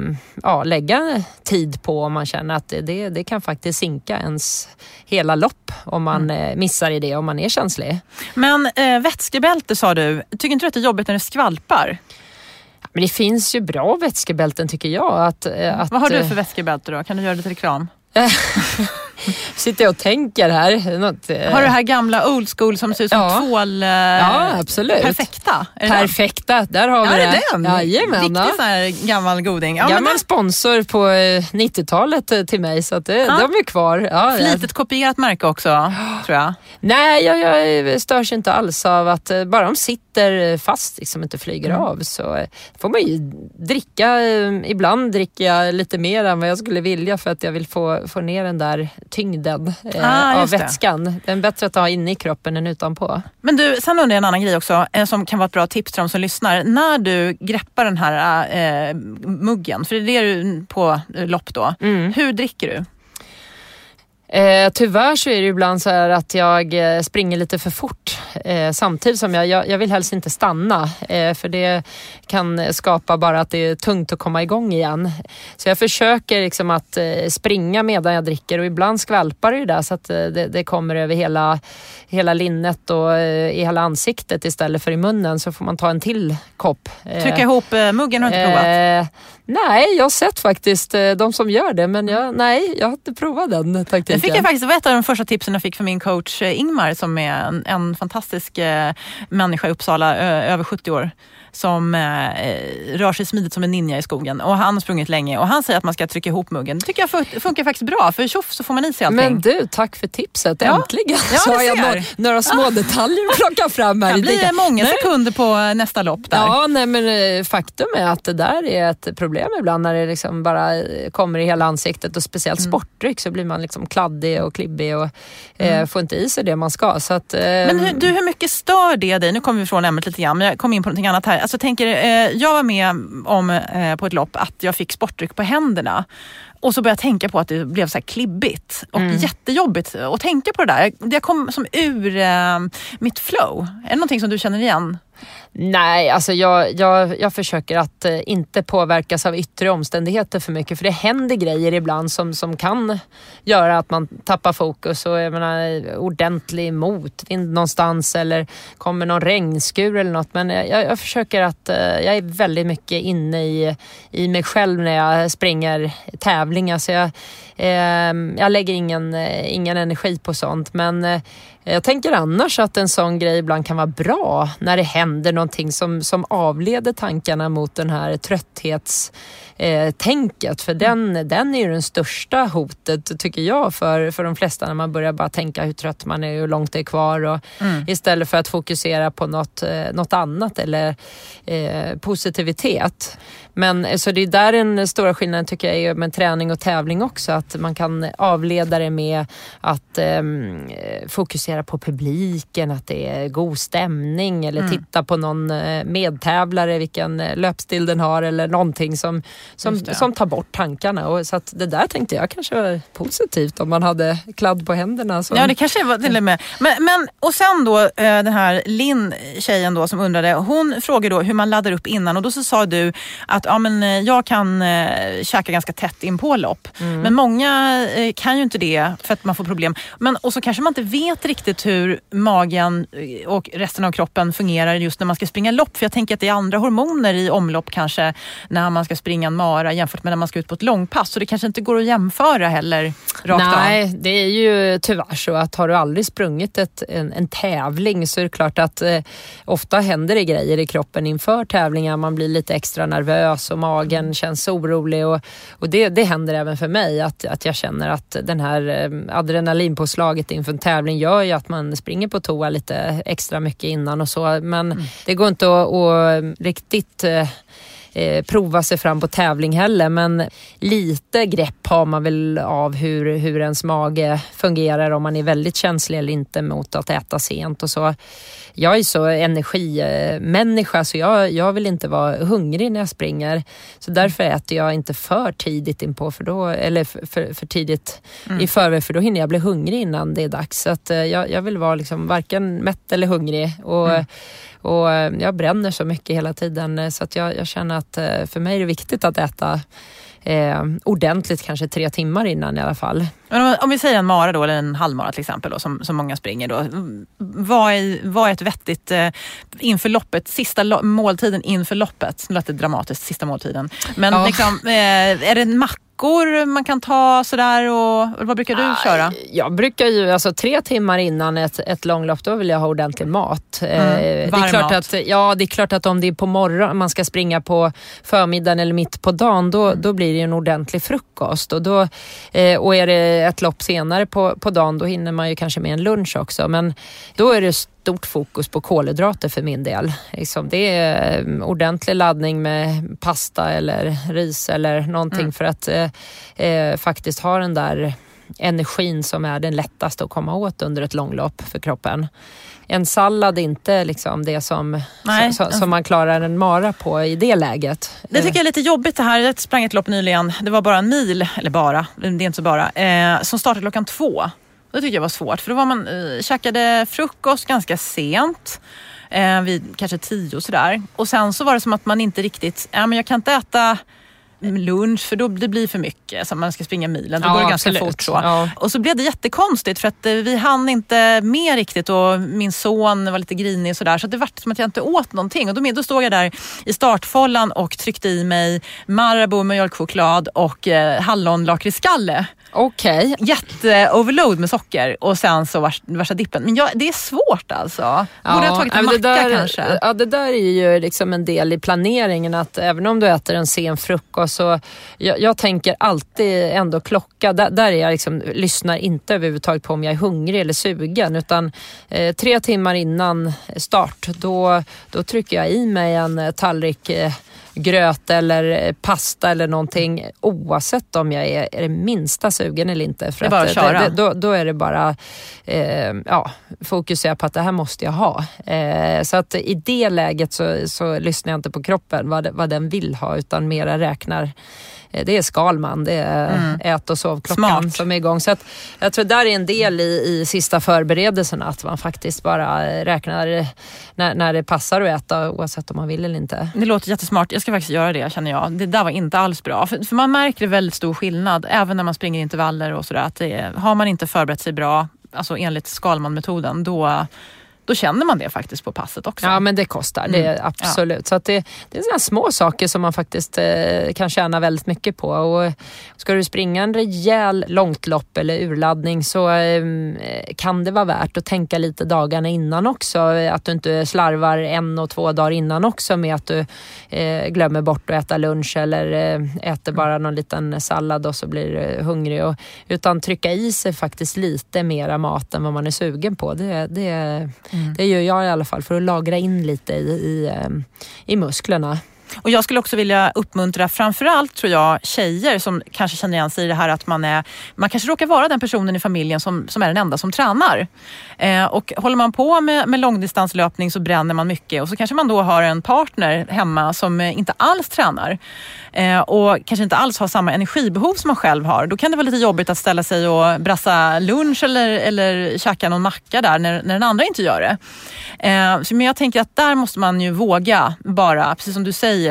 ja, lägga tid på om man känner att det, det kan faktiskt sinka ens hela lopp om man mm. Eh, missar i det om man är känslig. Men eh, vätskebälte sa du, tycker inte du att det är jobbigt när det skvalpar? Men det finns ju bra vätskebälten tycker jag. Att, eh, att, Vad har du för vätskebälte då? Kan du göra lite reklam? Sitter jag och tänker här. Något, eh... Har du det här gamla old school som ser ut som ja. tvål... Eh... Ja, absolut. Perfekta? Perfekta, där har vi ja, det. Är den? Jajamän. Riktigt sån här gammal goding. Ja, gammal sponsor på 90-talet eh, till mig så att det, ja. de är kvar. Ja, Flitigt kopierat märke också, tror jag. Nej, jag, jag störs inte alls av att eh, bara de sitter fast, liksom inte flyger mm. av, så får man ju dricka. Ibland dricker jag lite mer än vad jag skulle vilja för att jag vill få, få ner den där tyngden eh, ah, av vätskan. Det. Den är bättre att ha inne i kroppen än utanpå. Men du, sen undrar jag en annan grej också eh, som kan vara ett bra tips till de som lyssnar. När du greppar den här eh, muggen, för det är du på lopp då. Mm. Hur dricker du? Eh, tyvärr så är det ibland så här att jag eh, springer lite för fort eh, samtidigt som jag, jag, jag, vill helst inte stanna eh, för det kan skapa bara att det är tungt att komma igång igen. Så jag försöker liksom att eh, springa medan jag dricker och ibland skvalpar det ju där så att eh, det, det, kommer över hela, hela linnet och i hela ansiktet istället för i munnen så får man ta en till kopp. Trycka ihop muggen har du inte provat? Nej, jag har sett faktiskt de som gör det men jag, nej, jag har inte provat den taktiken fick jag faktiskt, det var ett av de första tipsen jag fick från min coach eh, Ingmar som är en, en fantastisk eh, människa i Uppsala, över 70 år som eh, eh, rör sig smidigt som en ninja i skogen. Och han har sprungit länge och han säger att man ska trycka ihop muggen. Det tycker jag funkar faktiskt bra för tjoff så får man i sig allting. Men du, tack för tipset. Ja. Äntligen ja, så har jag några, några små detaljer att plocka fram här. Det blir många nej. sekunder på nästa lopp där. Ja, nej, men eh, faktum är att det där är ett problem ibland när det liksom bara kommer i hela ansiktet och speciellt mm. sportdryck så blir man liksom kladdig och klibbig och eh, mm. får inte i sig det man ska. Så att, eh, men hur, du, hur mycket stör det dig? Nu kommer vi från ämnet lite grann men jag kom in på någonting annat här. Alltså, tänker, eh, jag var med om eh, på ett lopp att jag fick sportdryck på händerna. Och så började jag tänka på att det blev så klibbigt och mm. jättejobbigt att tänka på det där. Det kom som ur eh, mitt flow. Är det någonting som du känner igen? Nej, alltså jag, jag, jag försöker att eh, inte påverkas av yttre omständigheter för mycket. För det händer grejer ibland som, som kan göra att man tappar fokus. Och jag menar, eh, ordentlig motvind någonstans eller kommer någon regnskur eller något. Men eh, jag, jag försöker att, jag är väldigt mycket inne i, i mig själv när jag springer tävlingar. Alltså jag, eh, jag lägger ingen, ingen energi på sånt. Men eh, jag tänker annars att en sån grej ibland kan vara bra när det händer någonting som, som avleder tankarna mot den här trötthets Eh, för den, den är ju den största hotet tycker jag för, för de flesta när man börjar bara tänka hur trött man är och hur långt det är kvar. Och, mm. Istället för att fokusera på något, eh, något annat eller eh, positivitet. Men så det är där den stora skillnaden tycker jag är med träning och tävling också. Att man kan avleda det med att eh, fokusera på publiken, att det är god stämning eller Mm. titta på någon eh, medtävlare, vilken eh, löpstil den har eller någonting som, som, som tar bort tankarna. Och, så att det där tänkte jag kanske var positivt om man hade kladd på händerna. Som, Ja, det kanske var till och med. Men, men, och sen då eh, den här Linn, tjejen då som undrade, hon frågade då hur man laddar upp innan och då så sa du att ja, men, eh, jag kan eh, käka ganska tätt in på lopp. Mm. Men många eh, kan ju inte det för att man får problem. Men, och så kanske man inte vet riktigt hur magen och resten av kroppen fungerar just när man ska springa lopp. För jag tänker att det är andra hormoner i omlopp kanske när man ska springa en mara jämfört med när man ska ut på ett långpass. Så det kanske inte går att jämföra heller rakt av. Nej, det är ju tyvärr så att har du aldrig sprungit ett, en, en tävling så är det klart att eh, ofta händer det grejer i kroppen inför tävlingar. Man blir lite extra nervös och magen känns orolig och, och det, det händer även för mig att, att jag känner att den här eh, adrenalinpåslaget inför en tävling gör ju att man springer på toa lite extra mycket innan och så. Men det går inte att, att riktigt eh, prova sig fram på tävling heller men lite grepp har man väl av hur, hur ens mage fungerar om man är väldigt känslig eller inte mot att äta sent och så. Jag är så energimänniska så jag, jag vill inte vara hungrig när jag springer. Så därför äter jag inte för tidigt inpå för då, eller för, för, för tidigt i förväg för då hinner jag bli hungrig innan det är dags. Så att, eh, jag, jag vill vara liksom varken mätt eller hungrig. Och, och eh, jag bränner så mycket hela tiden eh, så att jag, jag känner att eh, för mig är det viktigt att äta eh, ordentligt, kanske tre timmar innan i alla fall. Om, om vi säger en mara då, eller en halvmara till exempel, då, som, som många springer. Då. Vad, är, vad är ett vettigt eh, inför loppet, sista lo- måltiden inför loppet? Nu lät det dramatiskt, sista måltiden. Men Ja. liksom, eh, är det mackor man kan ta sådär och vad brukar du köra? Jag brukar ju, alltså tre timmar innan ett, ett långlopp, då vill jag ha ordentlig mat. Eh, det, varm är klart mat. att, ja, det är klart att om det är på morgonen, man ska springa på förmiddagen eller mitt på dagen, då, då blir det en ordentlig frukost. Och, då, eh, och är det ett lopp senare på, på dagen, då hinner man ju kanske med en lunch också. Men då är det stort fokus på kolhydrater för min del. Liksom, det är eh, ordentlig laddning med pasta eller ris eller någonting för att eh, eh, faktiskt ha den där energin som är den lättaste att komma åt under ett långlopp för kroppen. En sallad är inte liksom det som, Nej. som, som man klarar en mara på i det läget. Det tycker jag är lite jobbigt det här. Jag sprang ett lopp nyligen. Det var bara en mil, eller bara, det är inte så bara, eh, som startade klockan två. Det tycker jag var svårt för då var man, eh, käkade frukost ganska sent. Eh, vid kanske tio sådär. Och sen så var det som att man inte riktigt, ja men jag kan inte äta lunch för då det blir för mycket. Så man ska springa milen, då Ja, går det ganska absolut. fort. Så. Ja. Och så blev det jättekonstigt för att eh, vi hann inte med riktigt och min son var lite grinig och sådär. Så det var som att jag inte åt någonting. Och då, med, då stod jag där i startfållan och tryckte i mig Marabou mjölkchoklad och eh, hallonlakritskalle. Okej. Jätte-overload med socker och sen så vars, värsta dippen. Men jag, det är svårt alltså. Borde jag ha tagit en ja, macka där, kanske? Ja, det där är ju liksom en del i planeringen att även om du äter en sen frukost så jag, jag tänker alltid ändå klocka. Där, där är jag liksom, lyssnar inte överhuvudtaget på om jag är hungrig eller sugen utan eh, tre timmar innan start då, då trycker jag i mig en eh, tallrik eh, gröt eller eh, pasta eller någonting oavsett om jag är, är det minsta sugen eller inte. För Det är bara att eh, köra. Det, då, då är det bara eh, ja, fokusera på att det här måste jag ha. Eh, så att i det läget så, så lyssnar jag inte på kroppen vad, vad den vill ha utan mera räknar det är Skalman, det är ät och sovklockan Mm. Som är igång. Så att jag tror där är en del i, i sista förberedelserna att man faktiskt bara eh, räknar eh, när, när det passar att äta oavsett om man vill eller inte. Det låter jättesmart. Jag ska faktiskt göra det känner jag. Det där var inte alls bra. För, för man märker väldigt stor skillnad även när man springer intervaller och sådär. Att det, har man inte förberett sig bra, alltså enligt Skalman-metoden, då, då känner man det faktiskt på passet också. Ja men det kostar, det är absolut. Så att det, det är sådana små saker som man faktiskt eh, kan tjäna väldigt mycket på. Och ska du springa en rejäl långtlopp eller urladdning så eh, kan det vara värt att tänka lite dagarna innan också. Att du inte slarvar en och två dagar innan också med att du eh, glömmer bort att äta lunch eller eh, äter bara någon liten sallad och så blir du hungrig. Och, utan trycka i sig faktiskt lite mera mat än vad man är sugen på. Det, det, det gör jag i alla fall för att lagra in lite i, i, eh, i musklerna. Och jag skulle också vilja uppmuntra framförallt tror jag tjejer som kanske känner igen sig i det här att man är, man kanske råkar vara den personen i familjen som, som är den enda som tränar. Eh, och håller man på med, med långdistanslöpning så bränner man mycket och så kanske man då har en partner hemma som eh, inte alls tränar eh, och kanske inte alls har samma energibehov som man själv har. Då kan det vara lite jobbigt att ställa sig och brassa lunch eller, eller käka någon macka där när, när den andra inte gör det. Eh, så, men jag tänker att där måste man ju våga bara, precis som du säger,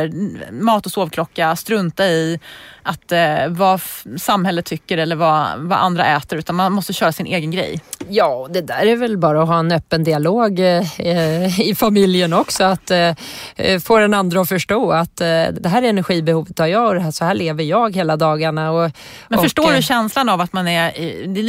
mat och sovklocka, strunta i att eh, vad samhället tycker eller vad, vad andra äter utan man måste köra sin egen grej. Ja, det där är väl bara att ha en öppen dialog eh, i familjen också. Att eh, eh få den andra att förstå att eh, det här är energibehovet av jag och så här lever jag hela dagarna. Och, Men och, förstår du eh, känslan av att man är,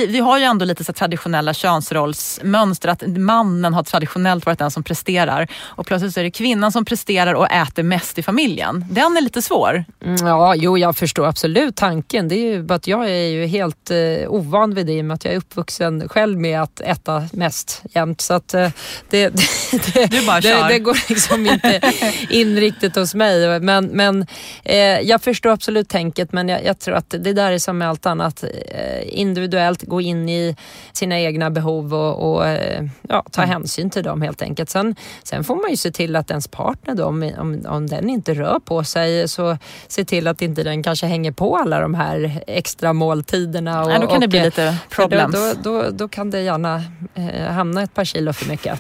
vi har ju ändå lite så traditionella könsrollsmönster att mannen har traditionellt varit den som presterar och plötsligt så är det kvinnan som presterar och äter mest i familjen. Den är lite svår. Mm, ja, jo jag förstår absolut tanken. Det är ju bara att jag är ju helt eh, ovan vid det i och med att jag är uppvuxen själv med att äta mest jämt. Så att eh, det, det, du bara det, det, går liksom inte in riktigt hos mig. Men, men eh, jag förstår absolut tänket men jag, jag, tror att det där är som med allt annat. Eh, individuellt gå in i sina egna behov och, och eh, ja, ta mm. hänsyn till dem helt enkelt. Sen, sen får man ju se till att ens partner då, om, om, om den inte rör på sig så se till att inte den kanske hänger på alla de här extra måltiderna. Och, ja, då kan och, det bli lite problem. Då, då, då, då, kan det gärna eh, hamna ett par kilo för mycket.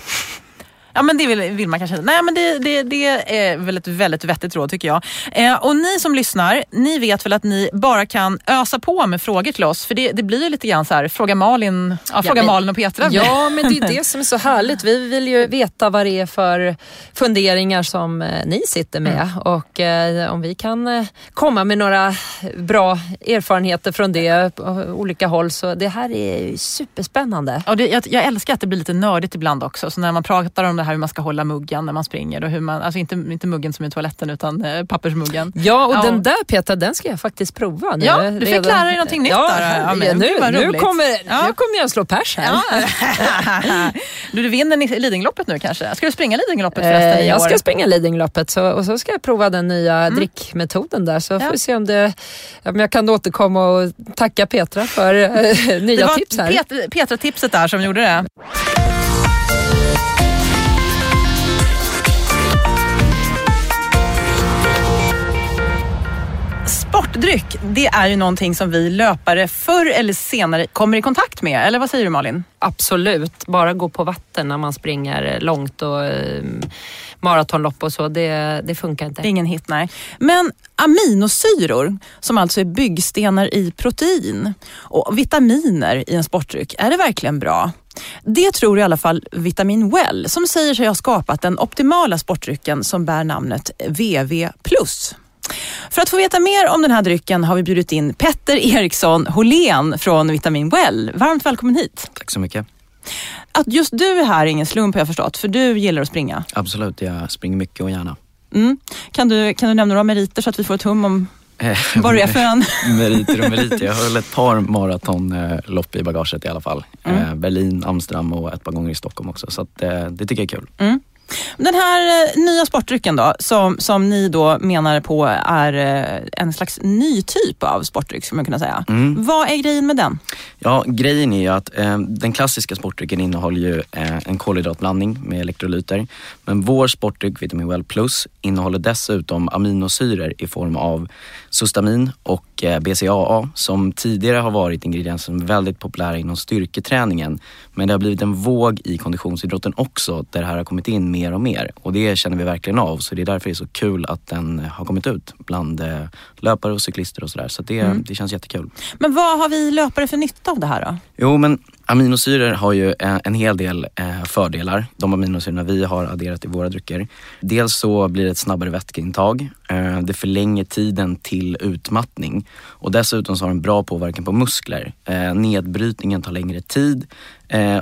Ja men det vill, vill man kanske inte. Nej men det, det, det är väl ett väldigt vettigt råd tycker jag. Eh, och ni som lyssnar, ni vet väl att ni bara kan ösa på med frågor till oss. För det, det blir ju lite grann så här, fråga Malin, ja, ja fråga men, Malin och Petra. Ja men det är det som är så härligt. Vi vill ju veta vad det är för funderingar som eh, ni sitter med. Mm. Och eh, om vi kan eh, komma med några bra erfarenheter från det på olika håll. Så det här är superspännande. Och jag, jag älskar att det blir lite nördigt ibland också. Så när man pratar om det det här hur man ska hålla muggen när man springer. Och hur man, alltså inte, inte muggen som i toaletten utan eh, pappersmuggen. Ja, och ja. den där Petra, den ska jag faktiskt prova nu. Ja, du fick redan. lära dig någonting nytt ja, där. Ja, men, nu, nu, kommer, ja. nu kommer jag slå pers här. Ja. du, du vinner Lidingöloppet nu kanske? Ska du springa Lidingöloppet förresten eh, Jag ska springa Lidingöloppet så, och så ska jag prova den nya mm. drickmetoden där. Så får vi se om, det, om jag kan återkomma och tacka Petra för äh, nya tips här. Det var Petra-tipset där som gjorde det. Sportdryck, det är ju någonting som vi löpare förr eller senare kommer i kontakt med. Eller vad säger du Malin? Absolut. Bara gå på vatten när man springer långt och eh, maratonlopp och så, det, det funkar inte. Det är ingen hit, nej. Men aminosyror, som alltså är byggstenar i protein och vitaminer i en sportdryck, är det verkligen bra? Det tror i alla fall Vitamin Well som säger sig ha skapat den optimala sportdrycken som bär namnet VV+. För att få veta mer om den här drycken har vi bjudit in Petter Eriksson Holén från Vitamin Well. Varmt välkommen hit. Tack så mycket. Att just du är här är ingen slump har jag förstått, för du gillar att springa. Absolut, jag springer mycket och gärna. Mm. Kan, du, kan du nämna några meriter så att vi får ett hum om eh, vad du är för en? meriter och meriter. Jag har väl ett par maratonlopp i bagaget i alla fall. Mm. Eh, Berlin, Amsterdam och ett par gånger i Stockholm också. Så att, eh, det tycker jag är kul. Mm. Den här eh, nya sportdrycken då, som, som ni då menar på är eh, en slags ny typ av sportdryck, skulle man kunna säga. Mm. Vad är grejen med den? Ja, grejen är ju att eh, den klassiska sportdrycken innehåller ju eh, en kolhydratblandning med elektrolyter. Men vår sportdryck Vitamin Well Plus innehåller dessutom aminosyror i form av sustamin och eh, BCAA som tidigare har varit ingredienser som är väldigt populära inom styrketräningen. Men det har blivit en våg i konditionsidrotten också där det här har kommit in mer och mer och det känner vi verkligen av så det är därför det är så kul att den har kommit ut bland eh, löpare och cyklister och sådär. Så det, mm. det känns jättekul. Men vad har vi löpare för nytta av det här då? Jo men Aminosyror har ju eh, en hel del eh, fördelar, de aminosyrorna vi har adderat i våra drycker. Dels så blir det ett snabbare vätskeintag, eh, det förlänger tiden till utmattning och dessutom så har den bra påverkan på muskler. Nedbrytningen tar längre tid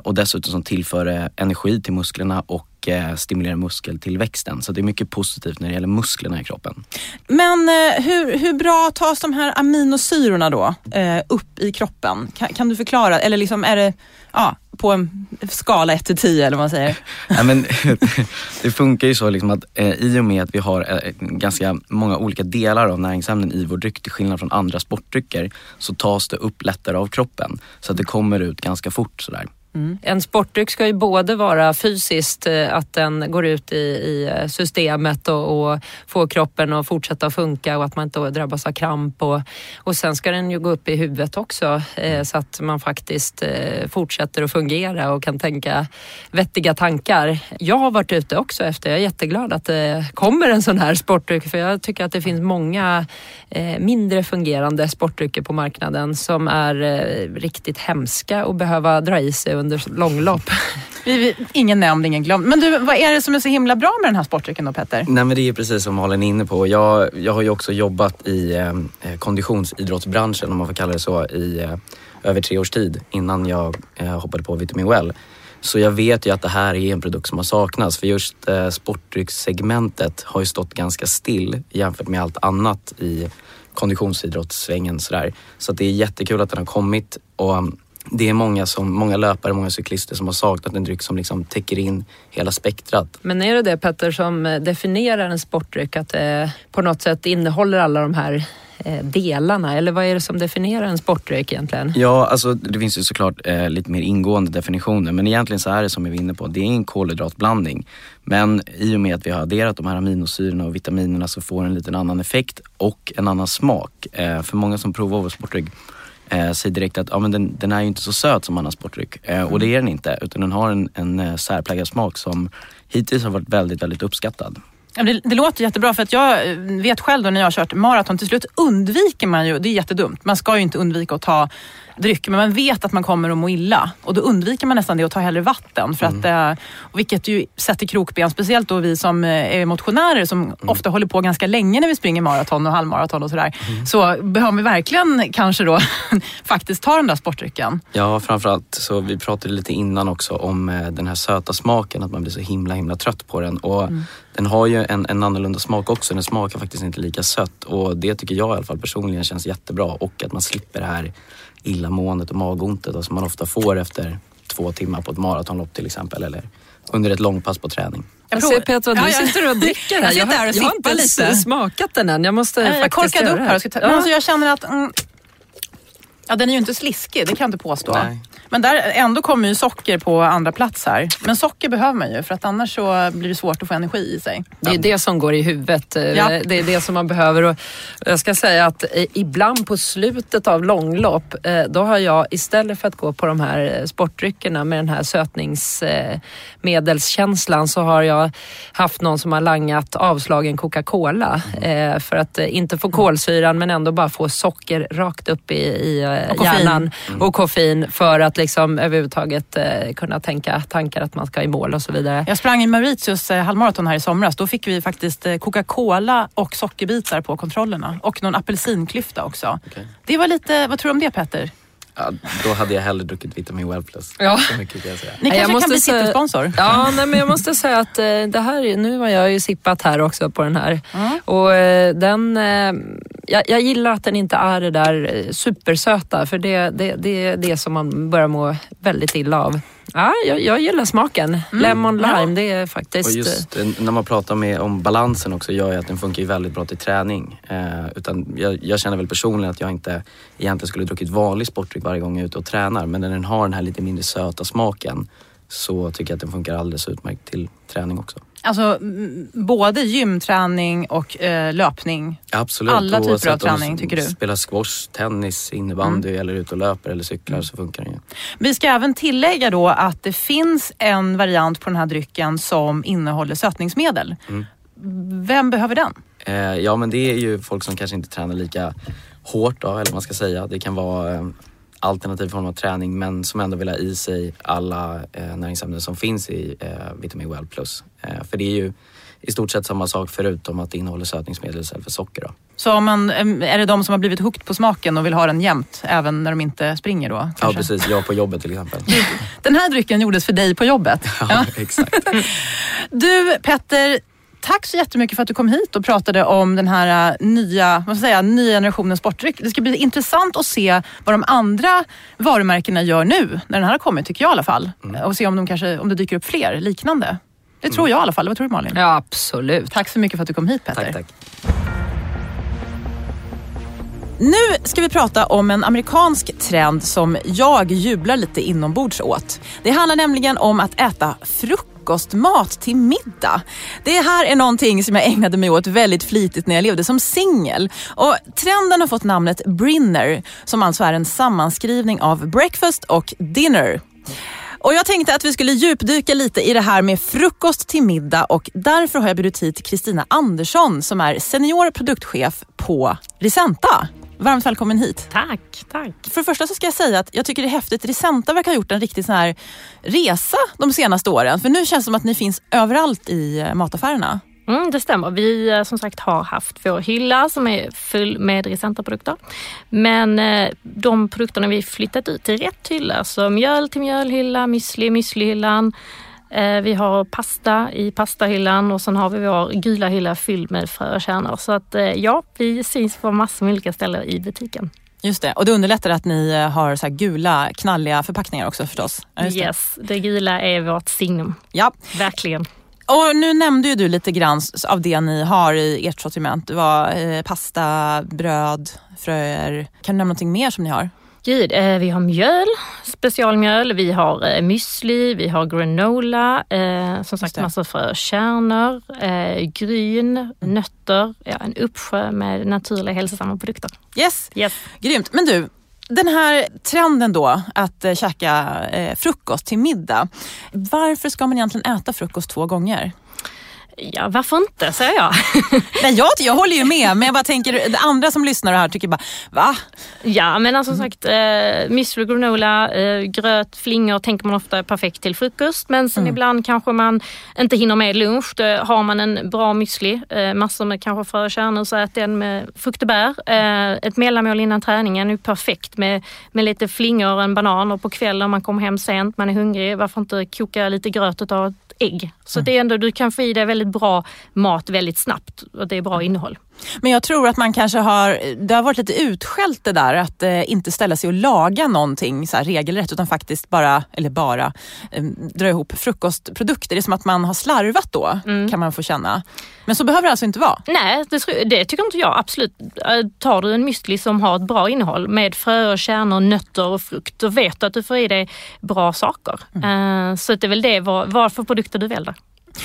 och dessutom så tillför det energi till musklerna och och eh, stimulerar muskeltillväxten. Så det är mycket positivt när det gäller musklerna i kroppen. Men eh, hur, hur bra tas de här aminosyrorna då eh, upp i kroppen? Kan, kan, du förklara? Eller liksom är det ja, på en skala 1 till 10 eller vad man säger? ja, men, det funkar ju så liksom att eh, i och med att vi har eh, ganska många olika delar av näringsämnen i vår dryck till skillnad från andra sportdrycker så tas det upp lättare av kroppen. Så att det kommer ut ganska fort sådär. Mm. En sportdryck ska ju både vara fysiskt, eh, att den går ut i, i eh, systemet och, och får kroppen att fortsätta funka och att man inte drabbas av kramp. Och, och sen ska den ju gå upp i huvudet också eh, så att man faktiskt eh, fortsätter att fungera och kan tänka vettiga tankar. Jag har varit ute också efter, jag är jätteglad att det kommer en sån här sportdryck för jag tycker att det finns många eh, mindre fungerande sportdrycker på marknaden som är eh, riktigt hemska och behöva dra i sig under långlopp. ingen nämnd, ingen glömd. Men du, vad är det som är så himla bra med den här sportdrycken då Petter? Nej men det är precis som Malin är inne på. Jag, jag har ju också jobbat i eh, konditionsidrottsbranschen om man får kalla det så i eh, över tre års tid innan jag eh, hoppade på Vitamin Well. Så jag vet ju att det här är en produkt som har saknats för just eh, sportdryckssegmentet har ju stått ganska still jämfört med allt annat i konditionsidrottssvängen sådär. Så att det är jättekul att den har kommit och det är många, som, många löpare, många cyklister som har saknat en dryck som liksom täcker in hela spektrat. Men är det det Petter som eh, definierar en sportdryck? Att det på något sätt innehåller alla de här eh, delarna? Eller vad är det som definierar en sportdryck egentligen? Ja, alltså det finns ju såklart eh, lite mer ingående definitioner men egentligen så är det som vi var inne på, det är en kolhydratblandning. Men i och med att vi har adderat de här aminosyrorna och vitaminerna så får den en liten annan effekt och en annan smak. Eh, för många som provar vår sportdryck eh, säger direkt att ah, men den, den är ju inte så söt som annan sportdryck. Eh, och det är den inte utan den har en, en eh, särpräglad smak som hittills har varit väldigt, väldigt uppskattad. Det, det, låter jättebra för att jag eh, vet själv då när jag har kört maraton, till slut undviker man ju, det är jättedumt, man ska ju inte undvika att ta dryck, men man vet att man kommer att må illa. Och då undviker man nästan det och tar hellre vatten. För mm. att, vilket ju sätter krokben, speciellt då vi som eh, är motionärer som mm. ofta håller på ganska länge när vi springer maraton och halvmaraton och sådär. Mm. Så behöver vi verkligen kanske då faktiskt ta den där sportdrycken. Ja, framförallt så vi pratade lite innan också om eh, den här söta smaken, att man blir så himla himla trött på den. Och mm. Den har ju en, en annorlunda smak också, den smakar faktiskt inte lika sött och det tycker jag i alla fall personligen känns jättebra och att man slipper det här illamåendet och magontet som man ofta får efter två timmar på ett maratonlopp till exempel eller under ett långpass på träning. Jag, ser Petra, du ja, jag, sitter och dricker här. Jag, jag, har, jag har inte lite. smakat den än. Jag måste jag faktiskt göra upp här. Ja. men alltså jag känner att mm, Ja, den är ju inte sliskig, det kan jag inte påstå. Nej. Men där ändå kommer ju socker på andra plats här. Men socker behöver man ju för att annars så blir det svårt att få energi i sig. Det är det som går i huvudet. Eh, ja. Det är det som man behöver. Och jag ska säga att ibland på slutet av långlopp, eh, då har jag istället för att gå på de här sportdryckerna med den här sötningsmedelskänslan så har jag haft någon som har langat avslagen Coca-Cola för att inte få kolsyran men ändå bara få socker rakt upp i, i och hjärnan och koffein för att liksom överhuvudtaget eh, kunna tänka tankar att man ska i mål och så vidare. Jag sprang i Mauritius eh, halvmaraton här i somras. Då fick vi faktiskt eh, Coca-Cola och sockerbitar på kontrollerna och någon apelsinklyfta också. Okay. Det var lite, vad tror du om det Petter? Ja, då hade jag hellre druckit Vitamin Well Plus. Ja. Så mycket kan jag säga. Ni kanske jag kan bli City-sponsor? Ja, nej, men jag måste säga att eh, det här, nu har jag ju sippat här också på den här. Mm. Och eh, den, eh, jag, jag, gillar att den inte är det där supersöta för det, det, det är det som man börjar må väldigt illa av. Ja, jag, jag gillar smaken. Mm. Lemon lime, ja. det är faktiskt... Och just när man pratar med, om balansen också gör ju att den funkar väldigt bra till träning. Eh, utan jag, jag, känner väl personligen att jag inte egentligen skulle druckit vanlig sportdryck varje gång jag är ute och tränar. Men när den har den här lite mindre söta smaken så tycker jag att den funkar alldeles utmärkt till träning också. Alltså både gymträning och eh, löpning? Absolut. Alla typer av träning tycker du? Spela squash, tennis, innebandy mm. eller ut och löper eller cyklar mm. så funkar det ju. Vi ska även tillägga då att det finns en variant på den här drycken som innehåller sötningsmedel. Mm. Vem behöver den? Eh, ja men det är ju folk som kanske inte tränar lika hårt då, eller vad man ska säga. Det kan vara eh, alternativ form av träning men som ändå vill ha i sig alla eh, näringsämnen som finns i eh, Vitamin Well Plus. Eh, för det är ju i stort sett samma sak förutom att det innehåller sötningsmedel istället för socker. Då. Så om man, em, är det de som har blivit hooked på smaken och vill ha den jämt även när de inte springer då? Ja kanske? precis, jag på jobbet till exempel. Den här drycken gjordes för dig på jobbet. Ja, exakt. Du Petter, tack så jättemycket för att du kom hit och pratade om den här äh, nya, vad ska jag säga, nya generationen sportdryck. Det ska bli intressant att se vad de andra varumärkena gör nu, när den här har kommit tycker jag i alla fall. Och se om, de kanske, om det dyker upp fler liknande. Det tror jag i alla fall. Vad tror du Malin? Ja, absolut. Tack så mycket för att du kom hit Petter. tack, tack. Nu ska vi prata om en amerikansk trend som jag jublar lite inombords åt. Det handlar nämligen om att äta frukostmat till middag. Det här är någonting som jag ägnade mig åt väldigt flitigt när jag levde som singel. Och Trenden har fått namnet Brinner som alltså är en sammanskrivning av breakfast och dinner. Och Jag tänkte att vi skulle djupdyka lite i det här med frukost till middag och därför har jag bjudit hit Kristina Andersson som är senior produktchef på Risenta. Varmt välkommen hit. Tack, tack. För det första så ska jag säga att jag tycker det är häftigt. Risenta verkar ha gjort en riktig sån här resa de senaste åren. För nu känns det som att ni finns överallt i eh, mataffärerna. Mm, det stämmer. Vi eh, som sagt har haft vår hylla som är full med Risenta-produkter. Men eh, de produkterna vi flyttat ut till rätt hylla, så mjöl till mjölhylla, müsli müslihyllan. Eh, vi har pasta i pastahyllan och sen har vi vår gula hylla fylld med frö och kärnor. Så att eh, ja, vi syns på massor med olika ställen i butiken. Just det. Och det underlättar att ni eh, har så gula, knalliga förpackningar också förstås. Just det. yes, det gula är vårt signum. Ja. Verkligen. Och nu nämnde ju du lite grann av det ni har i ert sortiment. Det var eh, pasta, bröd, fröer. Kan du nämna någonting mer som ni har? Gud, eh, vi har mjöl, specialmjöl, vi har eh, müsli, vi har granola, eh, som sagt massor frö och kärnor, eh, gryn, nötter, ja, en uppsjö med naturliga hälsosamma produkter. Yes, Yes. grymt. Men du, den här trenden då att eh, käka eh, frukost till middag. Varför ska man egentligen äta frukost två gånger? Ja, varför inte, säger jag. Nej, jag, jag håller ju med, men jag bara tänker, det andra som lyssnar här tycker bara, va? ja, men alltså som sagt, eh, müsli, granola, eh, gröt, flingor tänker man ofta är perfekt till frukost. Men sen ibland kanske man inte hinner med lunch. Då har man en bra müsli, eh, massor med kanske frö och kärnor, så ät den med frukt och bär. Eh, ett mellanmål innan träningen är perfekt med, med lite flingor och en banan. Och på kvällen om man kommer hem sent, man är hungrig, varför inte koka lite gröt och ta ägg? Så det är ändå, du kan få i dig väldigt bra mat väldigt snabbt och det är bra innehåll. Men jag tror att man kanske har, det har varit lite utskällt det där att eh, inte ställa sig och laga någonting så här regelrätt utan faktiskt bara, eller bara, eh, dra ihop frukostprodukter. Det är som att man har slarvat då, kan man få känna. Men så behöver det alltså inte vara. Nej, det, det tycker inte jag absolut. Eh, Tar du en müsli som har ett bra innehåll med frö och kärnor, nötter och frukt, då vet du att du får i dig bra saker. Eh, Så det är väl det, vad, vad för produkter du väljer.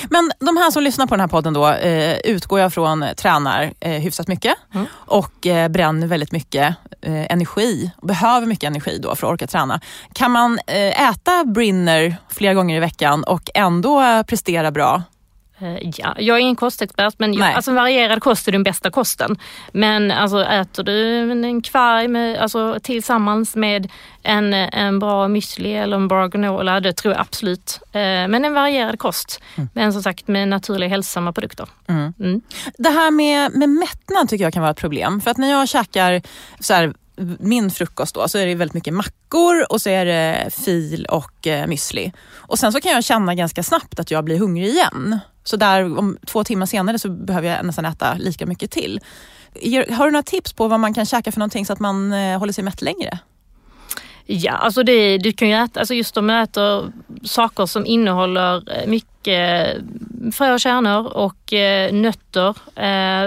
Men de här som lyssnar på den här podden då, eh, utgår jag från tränar eh, hyfsat mycket och eh, bränner väldigt mycket eh, energi och behöver mycket energi då för att orka träna. Kan man eh, äta Brinner flera gånger i veckan och ändå eh, prestera bra? Eh, Ja, jag är ingen kostexpert men jag, alltså, varierad kost är den bästa kosten. Men alltså, äter du en kvarg med, alltså, tillsammans med en, en bra müsli eller en bra granola, det tror jag absolut. Eh, Men en varierad kost. Men som sagt med naturliga hälsosamma produkter. Mm. Det här med, med mättnad tycker jag kan vara ett problem. För att när jag käkar så här, min frukost då, så är det väldigt mycket mackor och så är det fil och eh, müsli. Och sen så kan jag känna ganska snabbt att jag blir hungrig igen. Så där om två timmar senare så behöver jag nästan äta lika mycket till. Har du några tips på vad man kan käka för någonting så att man eh, håller sig mätt längre? Ja, alltså det, du kan ju äta, alltså just om du äter saker som innehåller eh, mycket eh, frö och kärnor och eh, nötter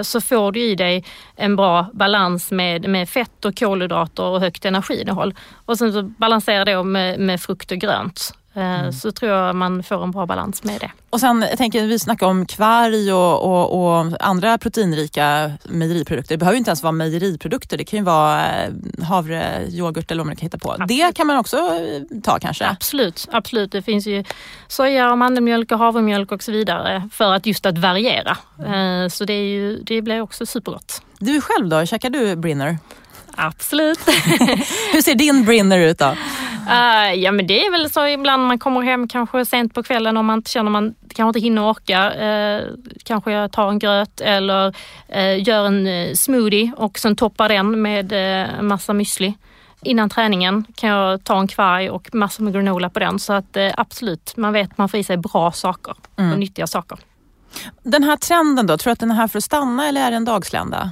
så får du i dig en bra balans med, med fett och kolhydrater och högt energiinnehåll. Och sen så balanserar det med, med frukt och grönt. Eh, Så tror jag man får en bra balans med det. Och sen jag tänker vi snackar om kvarg och, och, och andra proteinrika mejeriprodukter. Det behöver ju inte ens vara mejeriprodukter. Det kan ju vara eh, havre, yoghurt eller vad man kan hitta på. Det kan man också eh, ta kanske. Absolut, absolut. Det finns ju soja och mandelmjölk och havremjölk och så vidare för att just att variera. Eh, Så det, är ju, det blir också supergott. Du själv då, käkar du brinner? Absolut. Hur ser din brinner ut då? Uh, ja men det är väl så ibland man kommer hem kanske sent på kvällen om man inte känner man kanske inte hinner orka. Uh, kanske jag tar en gröt eller uh, gör en smoothie och sen toppar den med uh, massa müsli. Innan träningen kan jag ta en kvarg och massor med granola på den. Så att absolut, man vet man får i sig bra saker mm. och nyttiga saker. Den här trenden då, tror du att den är här för att stanna eller är det en dagslända?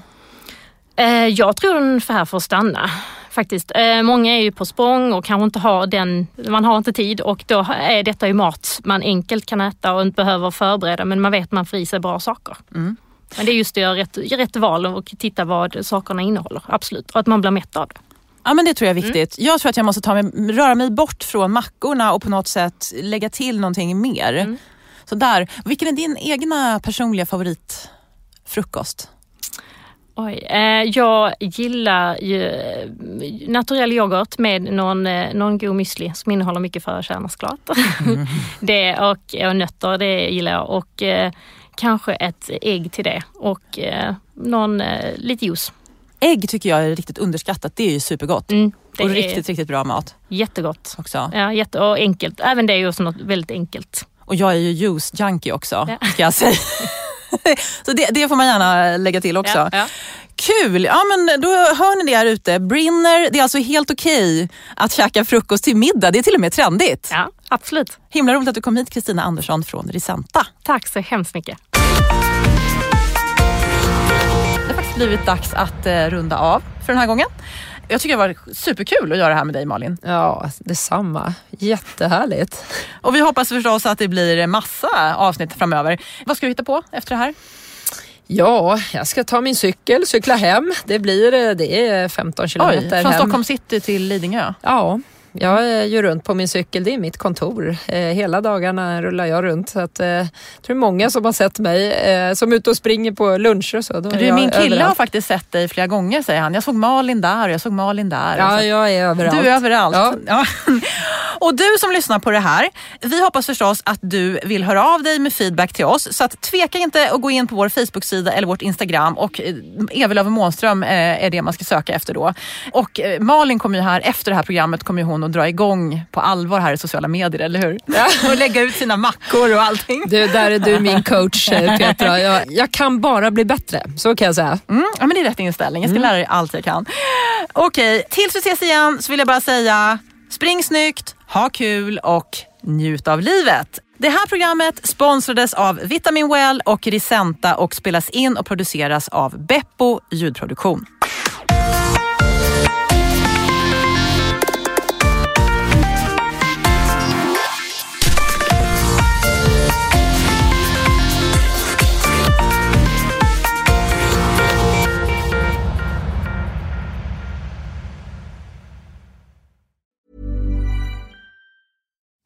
Jag tror den är här för att stanna faktiskt. Eh, många är ju på språng och kanske inte har den, man har inte tid och då är detta ju mat man enkelt kan äta och inte behöver förbereda men man vet att man får i sig bra saker. Mm. Men det är just att göra rätt, rätt val och titta vad sakerna innehåller, absolut. Och att man blir mätt av det. Ja men det tror jag är viktigt. Mm. Jag tror att jag måste ta mig, röra mig bort från mackorna och på något sätt lägga till någonting mer. Mm. Så där. Vilken är din egna personliga favoritfrukost? Oj, eh, jag gillar ju eh, naturell yoghurt med någon, eh, någon god müsli som innehåller mycket frökärnor såklart. Mm. det och, och nötter, det gillar jag. Och eh, kanske ett ägg till det och eh, någon, eh, lite juice. Ägg tycker jag är riktigt underskattat. Det är ju supergott. Mm, och riktigt, riktigt bra mat. Jättegott. Också. Ja, jätte, och enkelt. Även det är ju också något väldigt enkelt. Och jag är ju juice-junkie också, ja. ska jag säga. Så det, det, får man gärna lägga till också. Ja, ja. Kul! Ja, men då hör ni det här ute. Brinner, det är alltså helt okej okay att käka frukost till middag. Det är till och med trendigt. Ja, absolut. Himla roligt att du kom hit Kristina Andersson från Risenta. Tack så hemskt mycket. Det har faktiskt blivit dags att eh, runda av för den här gången. Jag tycker det var superkul att göra det här med dig Malin. Ja, detsamma. Jättehärligt. Och vi hoppas förstås att det blir massa avsnitt framöver. Vad ska du hitta på efter det här? Ja, jag ska ta min cykel, cykla hem. Det blir det är 15 kilometer Oj, från hem. Stockholm city till Lidingö? Ja, jag är ju runt på min cykel, det är mitt kontor. Eh, hela dagarna rullar jag runt. Så att, eh, jag tror många som har sett mig eh, som är ute och springer på luncher och så. du, min kille överallt. har faktiskt sett dig flera gånger säger han. Jag såg Malin där och jag såg Malin där. Ja, alltså, jag är överallt. Du är överallt. Ja. ja. och du som lyssnar på det här, vi hoppas förstås att du vill höra av dig med feedback till oss. Så att tveka inte att gå in på vår Facebook-sida eller vårt Instagram och Evelöv Månström är det man ska söka efter då. Och Malin kommer ju här, efter det här programmet kommer hon att dra igång på allvar här i sociala medier, eller hur? Ja. och lägga ut sina mackor och allting. Du, där är du min coach Petra. Jag, jag kan bara bli bättre, så kan jag säga. Mm, ja, men det är rätt inställning. Jag ska mm. lära dig allt jag kan. Okej, tills vi ses igen så vill jag bara säga spring snyggt, ha kul och njut av livet. Det här programmet sponsrades av Vitamin Well och Risenta och spelas in och produceras av Beppo ljudproduktion.